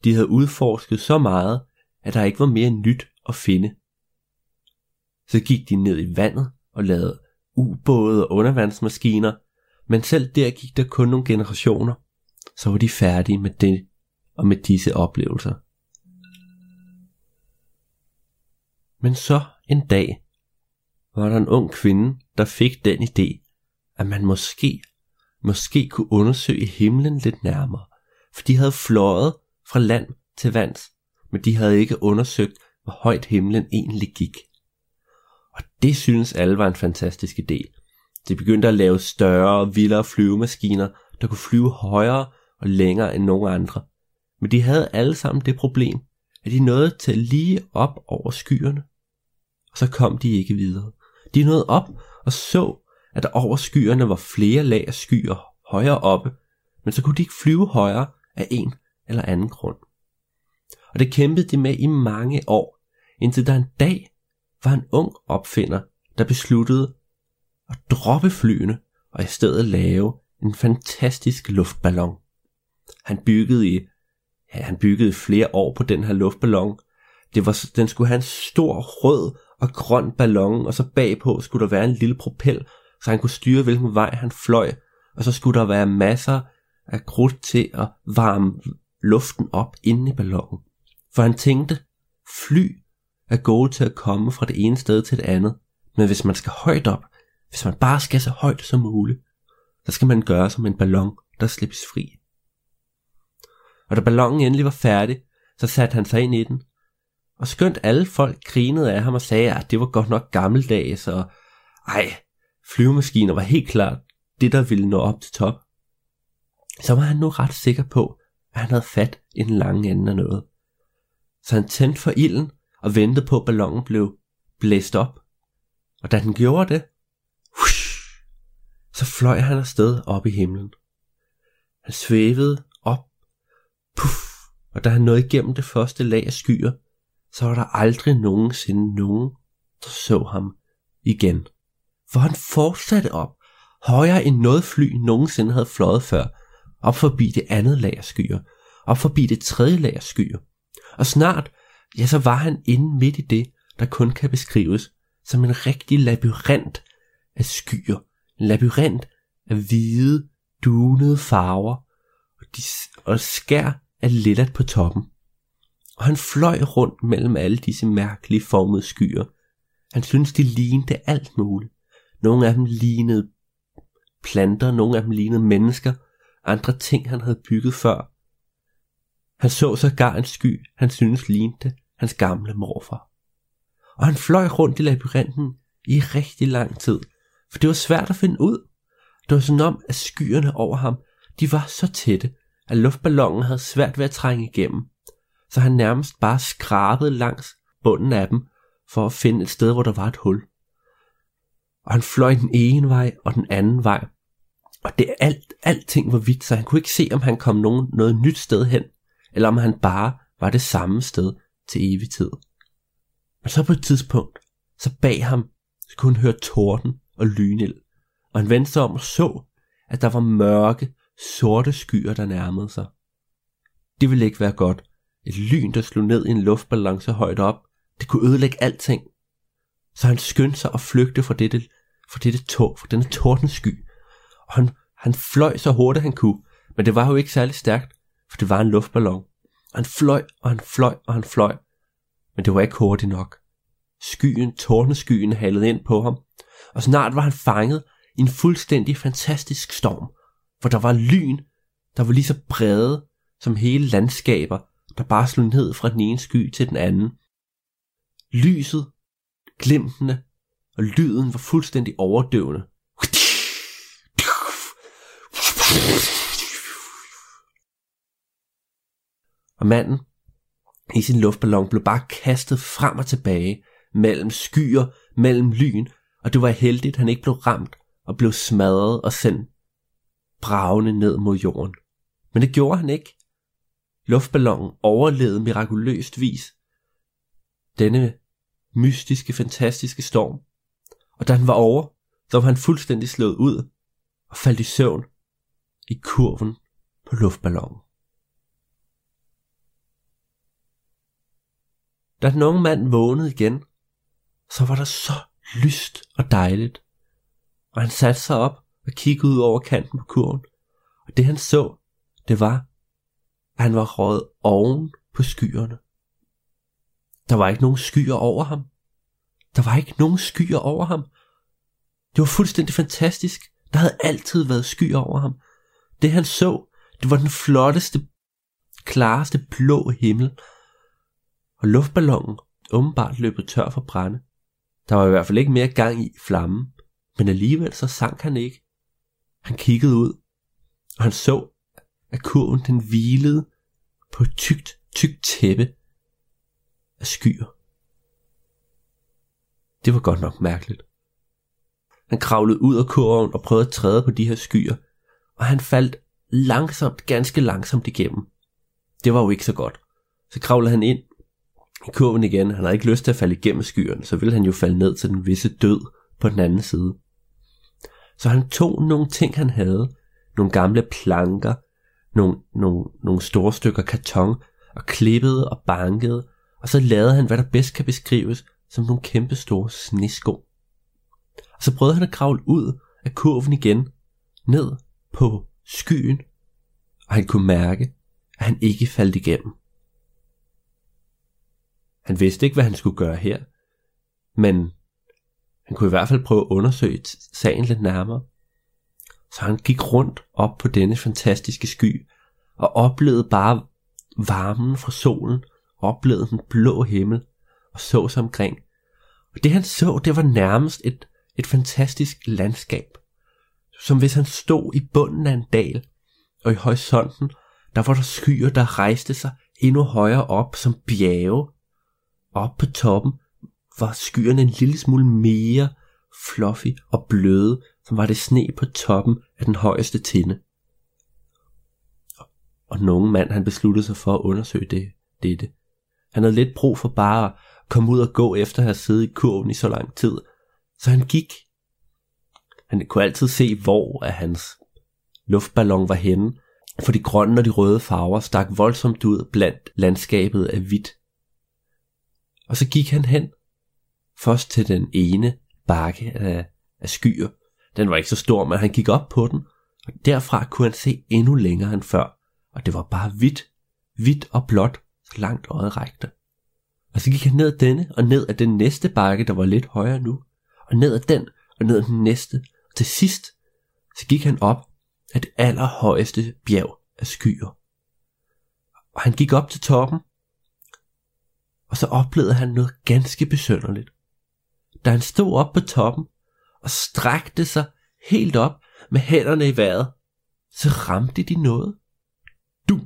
De havde udforsket så meget, at der ikke var mere nyt at finde. Så gik de ned i vandet og lavede ubåde og undervandsmaskiner, men selv der gik der kun nogle generationer, så var de færdige med det og med disse oplevelser. Men så en dag var der en ung kvinde, der fik den idé, at man måske, måske kunne undersøge himlen lidt nærmere, for de havde fløjet fra land til vands, men de havde ikke undersøgt, hvor højt himlen egentlig gik. Og det synes alle var en fantastisk idé. De begyndte at lave større og vildere flyvemaskiner, der kunne flyve højere og længere end nogen andre. Men de havde alle sammen det problem, at de nåede til lige op over skyerne, og så kom de ikke videre. De nåede op og så, at der over skyerne var flere lag af skyer højere oppe, men så kunne de ikke flyve højere af en eller anden grund. Og det kæmpede de med i mange år, indtil der en dag var en ung opfinder, der besluttede at droppe flyene og i stedet lave en fantastisk luftballon. Han byggede i ja, han byggede flere år på den her luftballon. Det var, den skulle have en stor rød og grøn ballon, og så bagpå skulle der være en lille propel, så han kunne styre, hvilken vej han fløj, og så skulle der være masser af krudt til at varme luften op inde i ballonen. For han tænkte, fly er gode til at komme fra det ene sted til det andet, men hvis man skal højt op, hvis man bare skal så højt som muligt, så skal man gøre som en ballon, der slippes fri. Og da ballonen endelig var færdig, så satte han sig ind i den. Og skønt alle folk grinede af ham og sagde, at det var godt nok gammeldags, og ej, flyvemaskiner var helt klart det, der ville nå op til top. Så var han nu ret sikker på, at han havde fat i den lange ende af noget. Så han tændte for ilden og ventede på, at ballonen blev blæst op. Og da den gjorde det, så fløj han afsted op i himlen. Han svævede op, puff, og da han nåede igennem det første lag af skyer, så var der aldrig nogensinde nogen, der så ham igen. For han fortsatte op, højere end noget fly nogensinde havde fløjet før, op forbi det andet lag af skyer, op forbi det tredje lag af skyer. Og snart, ja, så var han inde midt i det, der kun kan beskrives som en rigtig labyrint af skyer. En labyrint af hvide, dunede farver, og, de, og skær af lillet på toppen. Og han fløj rundt mellem alle disse mærkelige formede skyer. Han syntes, de lignede alt muligt. Nogle af dem lignede planter, nogle af dem lignede mennesker, andre ting, han havde bygget før. Han så sågar en sky, han syntes lignede hans gamle morfar. Og han fløj rundt i labyrinten i rigtig lang tid, for det var svært at finde ud. Det var sådan om, at skyerne over ham, de var så tætte, at luftballonen havde svært ved at trænge igennem, så han nærmest bare skrabede langs bunden af dem, for at finde et sted, hvor der var et hul. Og han fløj den ene vej og den anden vej, og det alt, alting var hvidt, så han kunne ikke se, om han kom nogen, noget nyt sted hen, eller om han bare var det samme sted til evig tid. Men så på et tidspunkt, så bag ham, så kunne han høre torden og lynild, og han vendte sig om og så, at der var mørke, sorte skyer, der nærmede sig. Det ville ikke være godt. Et lyn, der slog ned i en luftballon så højt op, det kunne ødelægge alting. Så han skyndte sig at flygte fra dette, fra dette tog, fra denne tordensky, og han, han fløj så hurtigt han kunne, men det var jo ikke særlig stærkt, for det var en luftballon. Og han fløj, og han fløj, og han fløj, men det var ikke hurtigt nok. Skyen, tordenskyen, halede ind på ham, og snart var han fanget i en fuldstændig fantastisk storm, hvor der var lyn, der var lige så brede som hele landskaber, der bare slog ned fra den ene sky til den anden. Lyset, glimtene og lyden var fuldstændig overdøvende. Og manden i sin luftballon blev bare kastet frem og tilbage mellem skyer, mellem lyn, og det var heldigt, at han ikke blev ramt og blev smadret og sendt bravende ned mod jorden. Men det gjorde han ikke. Luftballonen overlevede mirakuløst vis denne mystiske, fantastiske storm. Og da han var over, så var han fuldstændig slået ud og faldt i søvn i kurven på luftballonen. Da den unge mand vågnede igen, så var der så lyst og dejligt. Og han satte sig op og kiggede ud over kanten på kurven. Og det han så, det var, han var røget oven på skyerne. Der var ikke nogen skyer over ham. Der var ikke nogen skyer over ham. Det var fuldstændig fantastisk. Der havde altid været skyer over ham. Det han så, det var den flotteste, klareste blå himmel. Og luftballonen åbenbart løbet tør for brænde. Der var i hvert fald ikke mere gang i flammen, men alligevel så sank han ikke. Han kiggede ud, og han så, at kurven den hvilede på et tykt, tykt tæppe af skyer. Det var godt nok mærkeligt. Han kravlede ud af kurven og prøvede at træde på de her skyer, og han faldt langsomt, ganske langsomt igennem. Det var jo ikke så godt. Så kravlede han ind i kurven igen. Han havde ikke lyst til at falde igennem skyerne, så ville han jo falde ned til den visse død på den anden side. Så han tog nogle ting, han havde, nogle gamle planker, nogle, nogle, nogle store stykker karton, og klippede og bankede, og så lavede han, hvad der bedst kan beskrives som nogle kæmpe store snesko. Og så prøvede han at kravle ud af kurven igen, ned på skyen, og han kunne mærke, at han ikke faldt igennem. Han vidste ikke, hvad han skulle gøre her, men han kunne i hvert fald prøve at undersøge sagen lidt nærmere. Så han gik rundt op på denne fantastiske sky og oplevede bare varmen fra solen, oplevede den blå himmel og så sig omkring. Og det han så, det var nærmest et, et fantastisk landskab. Som hvis han stod i bunden af en dal, og i horisonten, der var der skyer, der rejste sig endnu højere op som bjerge. Op på toppen var skyerne en lille smule mere fluffy og bløde, som var det sne på toppen af den højeste tinde. Og nogen mand han besluttede sig for at undersøge det, dette. Han havde lidt brug for bare at komme ud og gå efter at have siddet i kurven i så lang tid. Så han gik. Han kunne altid se, hvor af hans luftballon var henne, for de grønne og de røde farver stak voldsomt ud blandt landskabet af hvidt. Og så gik han hen, først til den ene bakke af, af skyer. Den var ikke så stor, men han gik op på den, og derfra kunne han se endnu længere end før, og det var bare hvidt, hvidt og blåt, så langt øjet rækte. Og så gik han ned ad denne, og ned ad den næste bakke, der var lidt højere nu, og ned ad den, og ned ad den næste, og til sidst, så gik han op af det allerhøjeste bjerg af skyer. Og han gik op til toppen, og så oplevede han noget ganske besønderligt. Da han stod op på toppen og strakte sig helt op med hænderne i vejret, så ramte de noget. Du.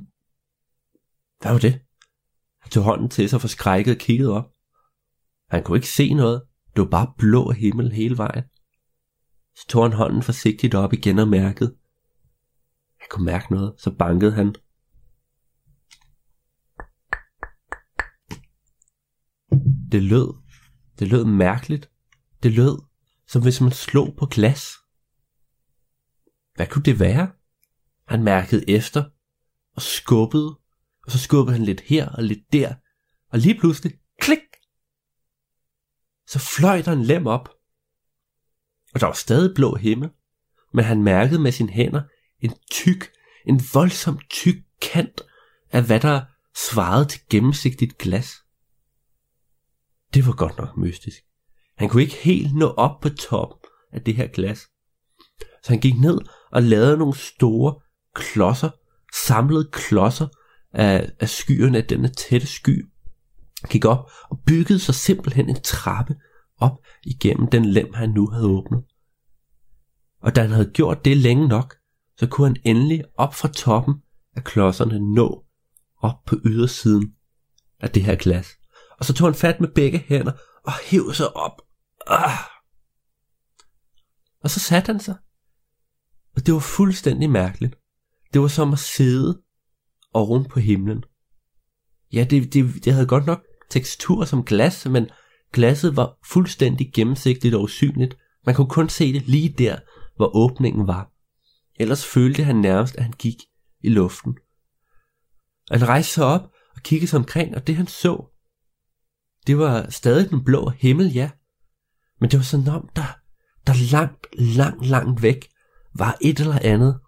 Hvad var det? Han tog hånden til sig forskrækket og kiggede op. Han kunne ikke se noget. Det var bare blå himmel hele vejen. Så tog han hånden forsigtigt op igen og mærkede. Han kunne mærke noget, så bankede han. Det lød. Det lød mærkeligt. Det lød, som hvis man slog på glas. Hvad kunne det være? Han mærkede efter og skubbede, og så skubbede han lidt her og lidt der, og lige pludselig, klik, så fløj der en lem op. Og der var stadig blå himmel, men han mærkede med sine hænder en tyk, en voldsom tyk kant af hvad der svarede til gennemsigtigt glas. Det var godt nok mystisk. Han kunne ikke helt nå op på toppen af det her glas. Så han gik ned og lavede nogle store klodser, samlede klodser af, af skyerne af denne tætte sky. Gik op og byggede sig simpelthen en trappe op igennem den lem, han nu havde åbnet. Og da han havde gjort det længe nok, så kunne han endelig op fra toppen af klodserne nå op på ydersiden af det her glas. Og så tog han fat med begge hænder og hævde sig op. Ah! Og så satte han sig. Og det var fuldstændig mærkeligt. Det var som at sidde oven på himlen. Ja, det, det, det havde godt nok tekstur som glas, men glasset var fuldstændig gennemsigtigt og usynligt. Man kunne kun se det lige der, hvor åbningen var. Ellers følte han nærmest, at han gik i luften. Han rejste sig op og kiggede sig omkring, og det han så, det var stadig den blå himmel, ja. Men det var sådan om, der, der langt, langt, langt væk var et eller andet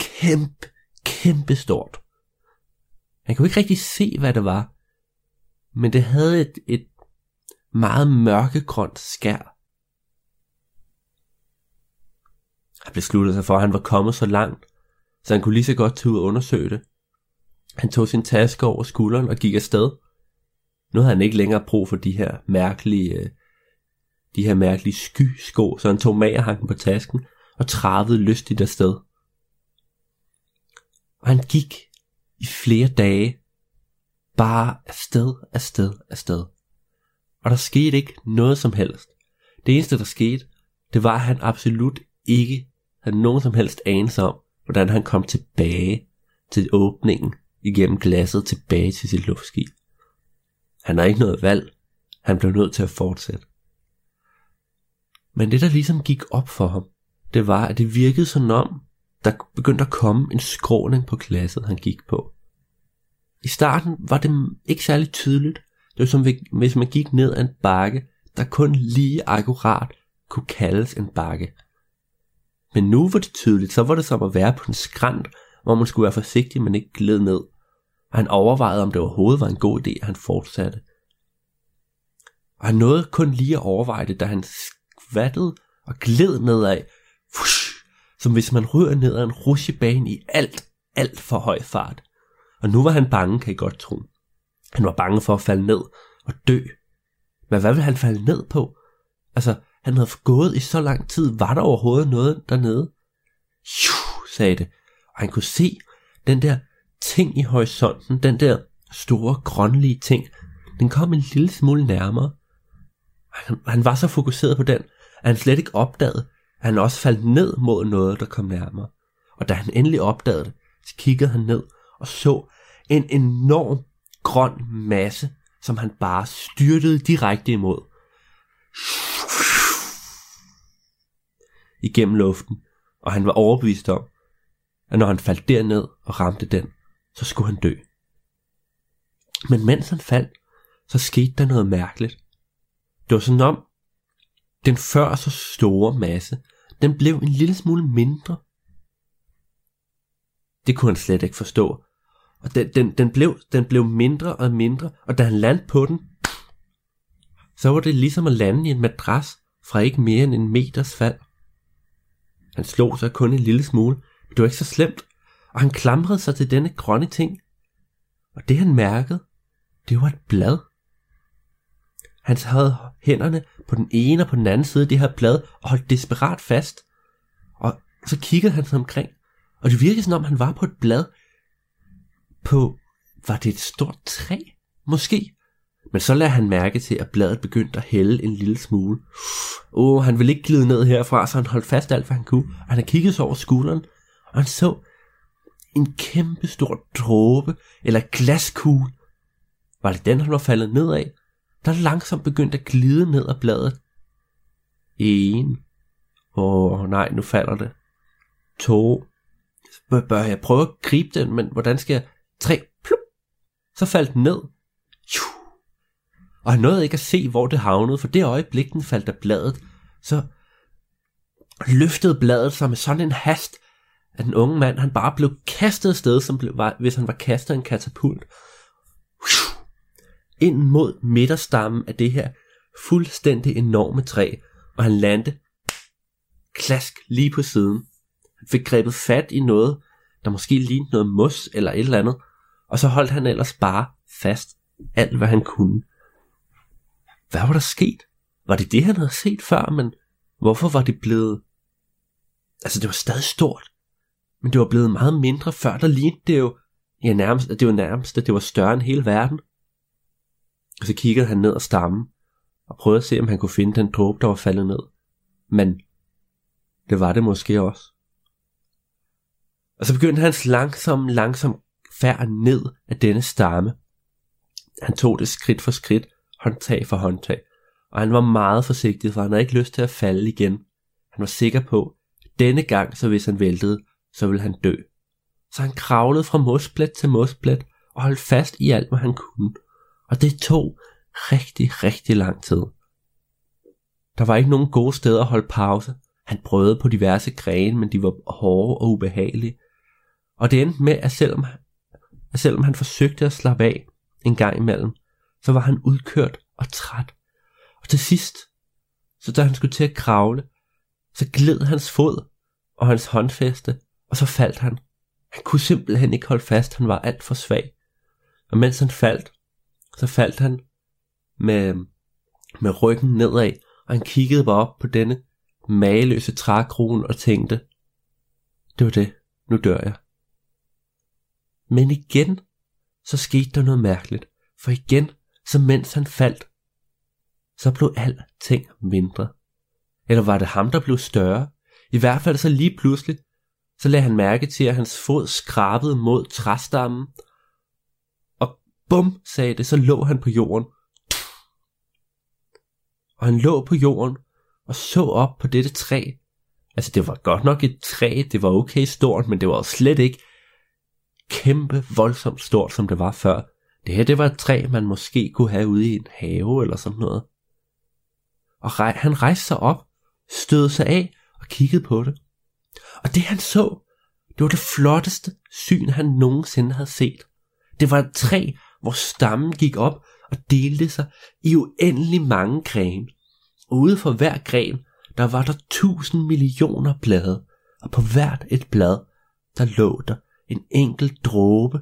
kæmpe, kæmpe stort. Han kunne ikke rigtig se, hvad det var, men det havde et, et meget mørkegrønt skær. Han besluttede sig for, at han var kommet så langt, så han kunne lige så godt tage ud og undersøge det. Han tog sin taske over skulderen og gik afsted. Nu havde han ikke længere brug for de her mærkelige, øh, de her mærkelige skysko, så han tog magerhanken på tasken og travede lystigt afsted. Og han gik i flere dage bare afsted, afsted, afsted. Og der skete ikke noget som helst. Det eneste, der skete, det var, at han absolut ikke havde nogen som helst anelse om, hvordan han kom tilbage til åbningen igennem glasset tilbage til sit luftskib. Han har ikke noget valg. Han blev nødt til at fortsætte. Men det, der ligesom gik op for ham, det var, at det virkede sådan om, der begyndte at komme en skråning på klasset, han gik på. I starten var det ikke særlig tydeligt. Det var som hvis man gik ned ad en bakke, der kun lige akkurat kunne kaldes en bakke. Men nu var det tydeligt, så var det som at være på en skrant, hvor man skulle være forsigtig, men ikke gled ned. Og han overvejede, om det overhovedet var en god idé, at han fortsatte. Og han nåede kun lige at overveje det, da han skvattede og gled nedad, fush, som hvis man rører ned ad en rusjebane i alt, alt for høj fart. Og nu var han bange, kan I godt tro. Han var bange for at falde ned og dø. Men hvad ville han falde ned på? Altså, han havde gået i så lang tid. Var der overhovedet noget dernede? Juh, sagde det. Og han kunne se den der ting i horisonten, den der store grønlige ting, den kom en lille smule nærmere. Han, han var så fokuseret på den, at han slet ikke opdagede, at han også faldt ned mod noget, der kom nærmere. Og da han endelig opdagede det, så kiggede han ned og så en enorm grøn masse, som han bare styrtede direkte imod. Igennem luften, og han var overbevist om, at når han faldt derned og ramte den, så skulle han dø. Men mens han faldt, så skete der noget mærkeligt. Det var sådan om, den før så store masse, den blev en lille smule mindre. Det kunne han slet ikke forstå. Og den, den, den, blev, den blev mindre og mindre, og da han landte på den, så var det ligesom at lande i en madras fra ikke mere end en meters fald. Han slog sig kun en lille smule, men det var ikke så slemt, og han klamrede sig til denne grønne ting. Og det han mærkede, det var et blad. Han havde hænderne på den ene og på den anden side af det her blad og holdt desperat fast. Og så kiggede han sig omkring, og det virkede som om han var på et blad på, var det et stort træ? Måske. Men så lader han mærke til, at bladet begyndte at hælde en lille smule. Åh, oh, han ville ikke glide ned herfra, så han holdt fast alt, hvad han kunne. Og han kiggede sig over skulderen, og han så en kæmpe stor dråbe, eller glaskugle. Var det den, han var faldet ned af? Der langsomt begyndte at glide ned ad bladet. En. Åh oh, nej, nu falder det. To. Bør jeg prøve at gribe den, men hvordan skal jeg? Tre. Plup. Så faldt den ned. Og han nåede ikke at se, hvor det havnede, for det øjeblik, den faldt af bladet, så løftede bladet sig med sådan en hast, at den unge mand, han bare blev kastet afsted, som blev, hvis han var kastet en katapult. Ind mod midterstammen af det her fuldstændig enorme træ, og han landte klask lige på siden. Han fik grebet fat i noget, der måske lignede noget mos eller et eller andet, og så holdt han ellers bare fast alt, hvad han kunne. Hvad var der sket? Var det det, han havde set før, men hvorfor var det blevet... Altså, det var stadig stort, men det var blevet meget mindre før, der lignede det jo... Ja, nærmest, det var nærmest, at det var større end hele verden. Og så kiggede han ned ad stammen, og prøvede at se, om han kunne finde den dråbe, der var faldet ned. Men det var det måske også. Og så begyndte hans langsom, langsom færd ned af denne stamme. Han tog det skridt for skridt, håndtag for håndtag, og han var meget forsigtig, for han havde ikke lyst til at falde igen. Han var sikker på, at denne gang, så hvis han væltede, så ville han dø. Så han kravlede fra mosplet til mosplet og holdt fast i alt, hvad han kunne. Og det tog rigtig, rigtig lang tid. Der var ikke nogen gode steder at holde pause. Han prøvede på diverse grene, men de var hårde og ubehagelige. Og det endte med, at selvom, at selvom han forsøgte at slappe af en gang imellem, så var han udkørt og træt. Og til sidst, så da han skulle til at kravle, så gled hans fod og hans håndfæste, og så faldt han. Han kunne simpelthen ikke holde fast, han var alt for svag. Og mens han faldt, så faldt han med, med ryggen nedad, og han kiggede bare op på denne mageløse trækrone og tænkte, det var det, nu dør jeg. Men igen, så skete der noget mærkeligt. For igen, så mens han faldt, så blev alting mindre. Eller var det ham, der blev større? I hvert fald så lige pludselig, så lagde han mærke til, at hans fod skrabede mod træstammen. Og bum, sagde det, så lå han på jorden. Og han lå på jorden og så op på dette træ. Altså det var godt nok et træ, det var okay stort, men det var slet ikke kæmpe voldsomt stort, som det var før. Det her, det var et træ, man måske kunne have ude i en have eller sådan noget. Og rej, han rejste sig op, stødte sig af og kiggede på det. Og det han så, det var det flotteste syn, han nogensinde havde set. Det var et træ, hvor stammen gik op og delte sig i uendelig mange grene. Ude for hver gren, der var der tusind millioner blade, og på hvert et blad, der lå der en enkelt dråbe.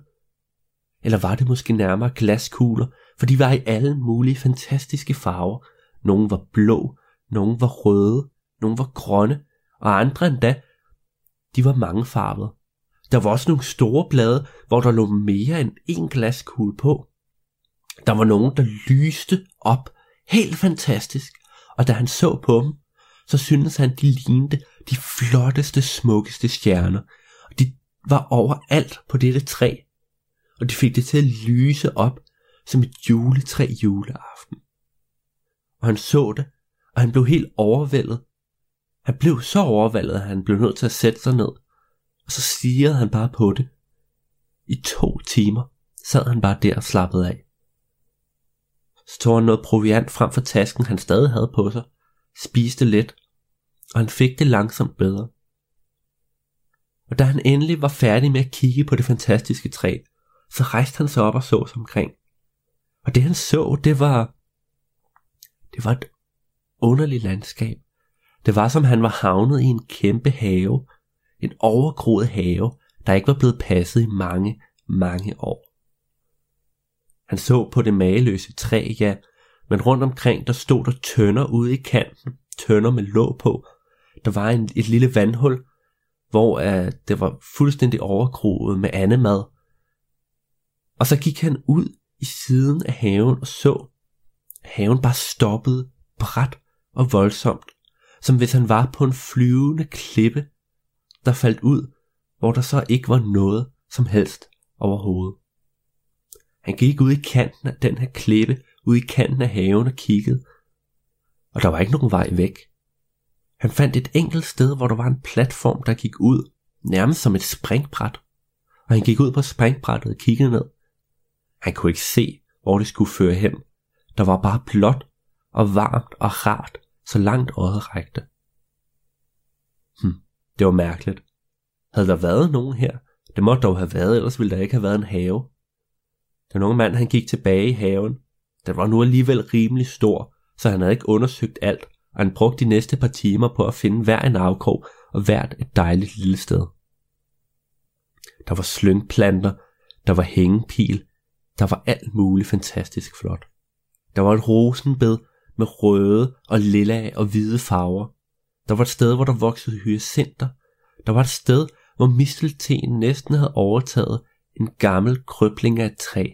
Eller var det måske nærmere glaskugler, for de var i alle mulige fantastiske farver. Nogle var blå, nogle var røde, nogle var grønne, og andre endda, de var mangefarvede. Der var også nogle store blade, hvor der lå mere end en glaskugle på. Der var nogen, der lyste op helt fantastisk, og da han så på dem, så syntes han, de lignede de flotteste, smukkeste stjerner. Og de var overalt på dette træ, og de fik det til at lyse op som et juletræ juleaften. Og han så det, og han blev helt overvældet. Han blev så overvældet, at han blev nødt til at sætte sig ned, og så stirrede han bare på det. I to timer sad han bare der og slappede af. Så tog han noget proviant frem for tasken, han stadig havde på sig, spiste lidt, og han fik det langsomt bedre. Og da han endelig var færdig med at kigge på det fantastiske træ, så rejste han sig op og så sig omkring. Og det han så, det var, det var et underligt landskab. Det var som han var havnet i en kæmpe have, en overgroet have, der ikke var blevet passet i mange, mange år. Han så på det mageløse træ, ja, men rundt omkring der stod der tønder ude i kanten, tønder med låg på. Der var en, et lille vandhul, hvor uh, det var fuldstændig overgroet med andemad. Og så gik han ud i siden af haven og så, at haven bare stoppede bræt og voldsomt, som hvis han var på en flyvende klippe, der faldt ud, hvor der så ikke var noget som helst overhovedet. Han gik ud i kanten af den her klippe, ud i kanten af haven og kiggede, og der var ikke nogen vej væk. Han fandt et enkelt sted, hvor der var en platform, der gik ud, nærmest som et springbræt. Og han gik ud på springbrættet og kiggede ned. Han kunne ikke se, hvor det skulle føre hen. Der var bare blåt og varmt og rart, så langt øjet rækte. Hm, det var mærkeligt. Havde der været nogen her? Det måtte dog have været, ellers ville der ikke have været en have. Den unge mand han gik tilbage i haven. Den var nu alligevel rimelig stor, så han havde ikke undersøgt alt, og han brugte de næste par timer på at finde hver en afkrog og hvert et dejligt lille sted. Der var slyngplanter, der var hængepil, der var alt muligt fantastisk flot. Der var et rosenbed med røde og lilla og hvide farver. Der var et sted, hvor der voksede hyacinter. Der var et sted, hvor mistelten næsten havde overtaget en gammel krøbling af et træ.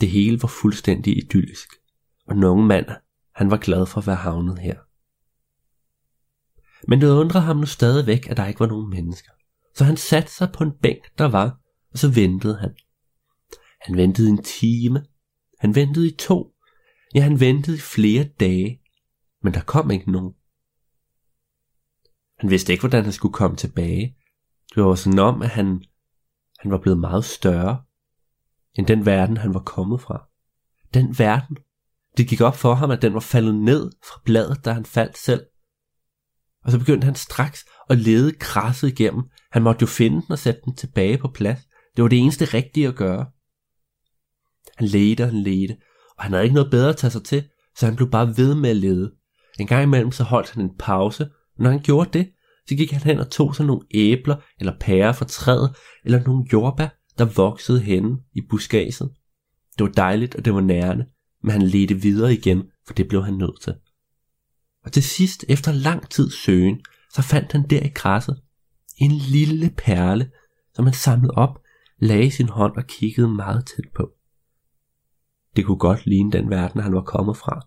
Det hele var fuldstændig idyllisk, og den unge mand, han var glad for at være havnet her. Men det undrede ham nu stadigvæk, at der ikke var nogen mennesker. Så han satte sig på en bænk, der var, og så ventede han. Han ventede en time. Han ventede i to. Ja, han ventede i flere dage. Men der kom ikke nogen. Han vidste ikke, hvordan han skulle komme tilbage. Det var sådan om, at han, han var blevet meget større, end den verden, han var kommet fra. Den verden. Det gik op for ham, at den var faldet ned fra bladet, da han faldt selv. Og så begyndte han straks at lede krasset igennem. Han måtte jo finde den og sætte den tilbage på plads. Det var det eneste rigtige at gøre. Han ledte og han ledte, og han havde ikke noget bedre at tage sig til, så han blev bare ved med at lede. En gang imellem så holdt han en pause, og når han gjorde det, så gik han hen og tog sig nogle æbler eller pærer fra træet, eller nogle jordbær, der voksede henne i buskaget. Det var dejligt, og det var nærende, men han ledte videre igen, for det blev han nødt til. Og til sidst, efter lang tid søgen, så fandt han der i græsset en lille perle, som han samlede op lagde sin hånd og kiggede meget tæt på. Det kunne godt ligne den verden, han var kommet fra.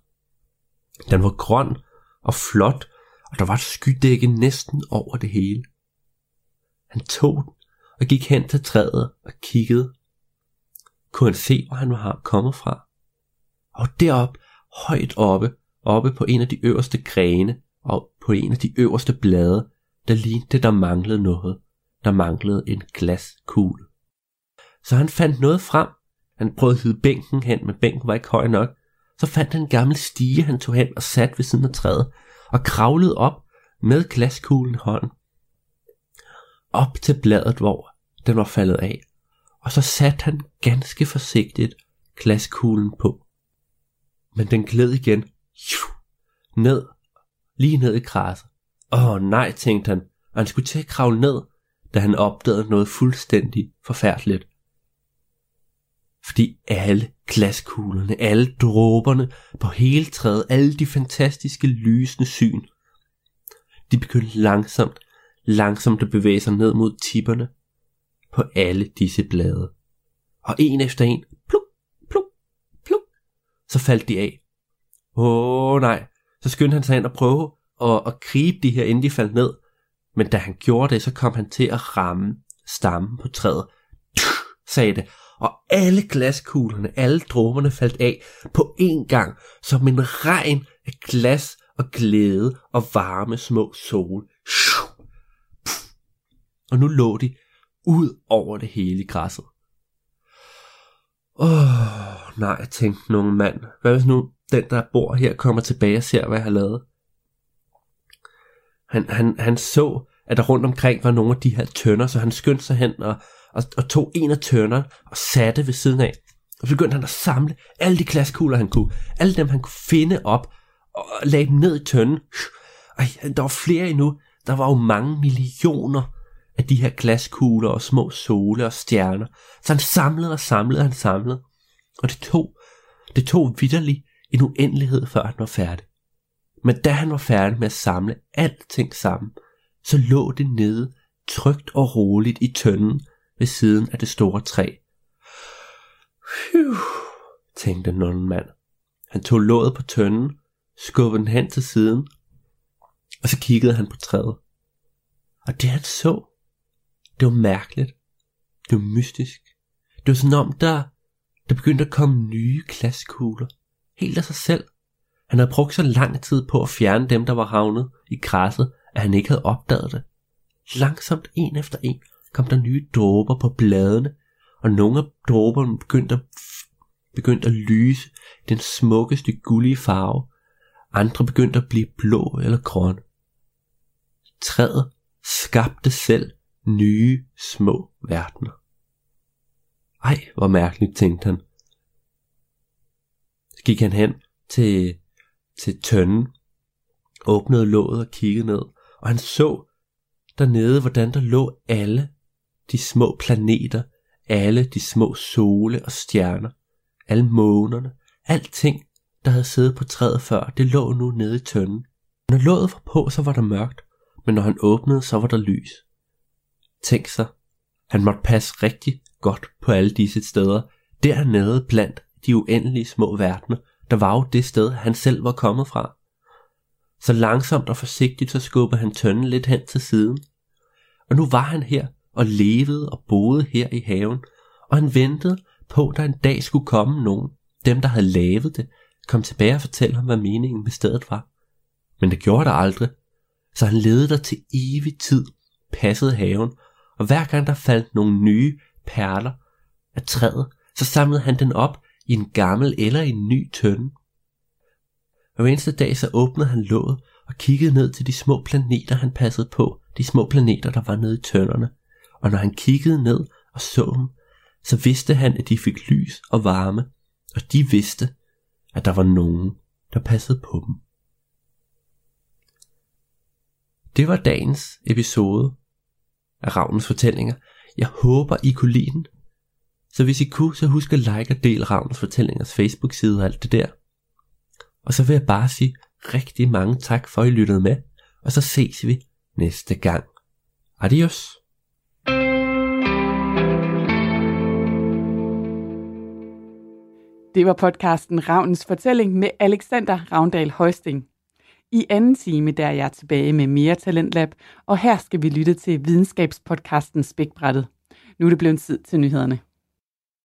Den var grøn og flot, og der var et skydække næsten over det hele. Han tog den og gik hen til træet og kiggede. Kunne han se, hvor han var kommet fra? Og derop, højt oppe, oppe på en af de øverste grene og på en af de øverste blade, der lignede der manglede noget. Der manglede en glaskugle. Så han fandt noget frem. Han prøvede at hide bænken hen, men bænken var ikke høj nok. Så fandt han en gammel stige, han tog hen og satte ved siden af træet, og kravlede op med glaskuglen i hånden. Op til bladet, hvor den var faldet af, og så satte han ganske forsigtigt glaskuglen på. Men den gled igen, ned, lige ned i græsset. Åh nej, tænkte han, og han skulle til at kravle ned, da han opdagede noget fuldstændig forfærdeligt. Fordi alle glaskuglerne, alle dråberne på hele træet, alle de fantastiske lysende syn, de begyndte langsomt, langsomt at bevæge sig ned mod tipperne på alle disse blade. Og en efter en, pluk, pluk, pluk, så faldt de af. Åh oh, nej, så skyndte han sig ind og prøve at, at gribe de her, inden de faldt ned. Men da han gjorde det, så kom han til at ramme stammen på træet. sagde det. Og alle glaskuglerne, alle dråberne faldt af på én gang, som en regn af glas og glæde og varme små sol. Og nu lå de ud over det hele græsset. Åh, oh, nej, tænkte nogen mand. Hvad hvis nu den, der bor her, kommer tilbage og ser, hvad jeg har lavet? Han, han, han så, at der rundt omkring var nogle af de her tønder, så han skyndte sig hen og, og, og tog en af tønderne og satte ved siden af. Og så begyndte han at samle alle de glaskugler, han kunne. Alle dem, han kunne finde op og lagde dem ned i tønden. Ej, der var flere endnu. Der var jo mange millioner af de her glaskugler og små sole og stjerner. Så han samlede og samlede, han samlede. Og det tog, det tog vidderligt en uendelighed, før han var færdig. Men da han var færdig med at samle alting sammen, så lå det nede trygt og roligt i tønden ved siden af det store træ. Phew, tænkte nonnen mand. Han tog låget på tønden, skubbede den hen til siden, og så kiggede han på træet. Og det han så, det var mærkeligt. Det var mystisk. Det var sådan om, der, der begyndte at komme nye glaskugler. Helt af sig selv. Han havde brugt så lang tid på at fjerne dem, der var havnet i græsset, at han ikke havde opdaget det. Langsomt en efter en kom der nye dråber på bladene, og nogle af dråberne begyndte at, begyndte at lyse den smukkeste gullige farve. Andre begyndte at blive blå eller grøn. Træet skabte selv nye små verdener. Ej, hvor mærkeligt, tænkte han. Så gik han hen til, til tønden, åbnede låget og kiggede ned, og han så dernede, hvordan der lå alle de små planeter, alle de små sole og stjerner, alle månerne, alting, der havde siddet på træet før, det lå nu nede i tønden. Når låget var på, så var der mørkt, men når han åbnede, så var der lys. Tænk sig, han måtte passe rigtig godt på alle disse steder, dernede blandt de uendelige små verdener, der var jo det sted, han selv var kommet fra. Så langsomt og forsigtigt så skubbede han tønden lidt hen til siden. Og nu var han her og levede og boede her i haven, og han ventede på, at der en dag skulle komme nogen, dem der havde lavet det, kom tilbage og fortælle ham, hvad meningen med stedet var. Men det gjorde der aldrig, så han levede der til evig tid, passede haven, og hver gang der faldt nogle nye perler af træet, så samlede han den op i en gammel eller en ny tønde. Hver eneste dag så åbnede han låget og kiggede ned til de små planeter, han passede på, de små planeter, der var nede i tønderne. Og når han kiggede ned og så dem, så vidste han, at de fik lys og varme, og de vidste, at der var nogen, der passede på dem. Det var dagens episode af Ravnens fortællinger. Jeg håber, I kunne lide den. Så hvis I kunne, så husk at like og del Ravnens Fortællingers Facebook-side og alt det der. Og så vil jeg bare sige rigtig mange tak for, at I lyttede med, og så ses vi næste gang. Adios! Det var podcasten Ravnens Fortælling med Alexander Ravndal Højsting. I anden time der er jeg tilbage med mere Talentlab, og her skal vi lytte til videnskabspodcasten Spækbrættet. Nu er det blevet tid til nyhederne.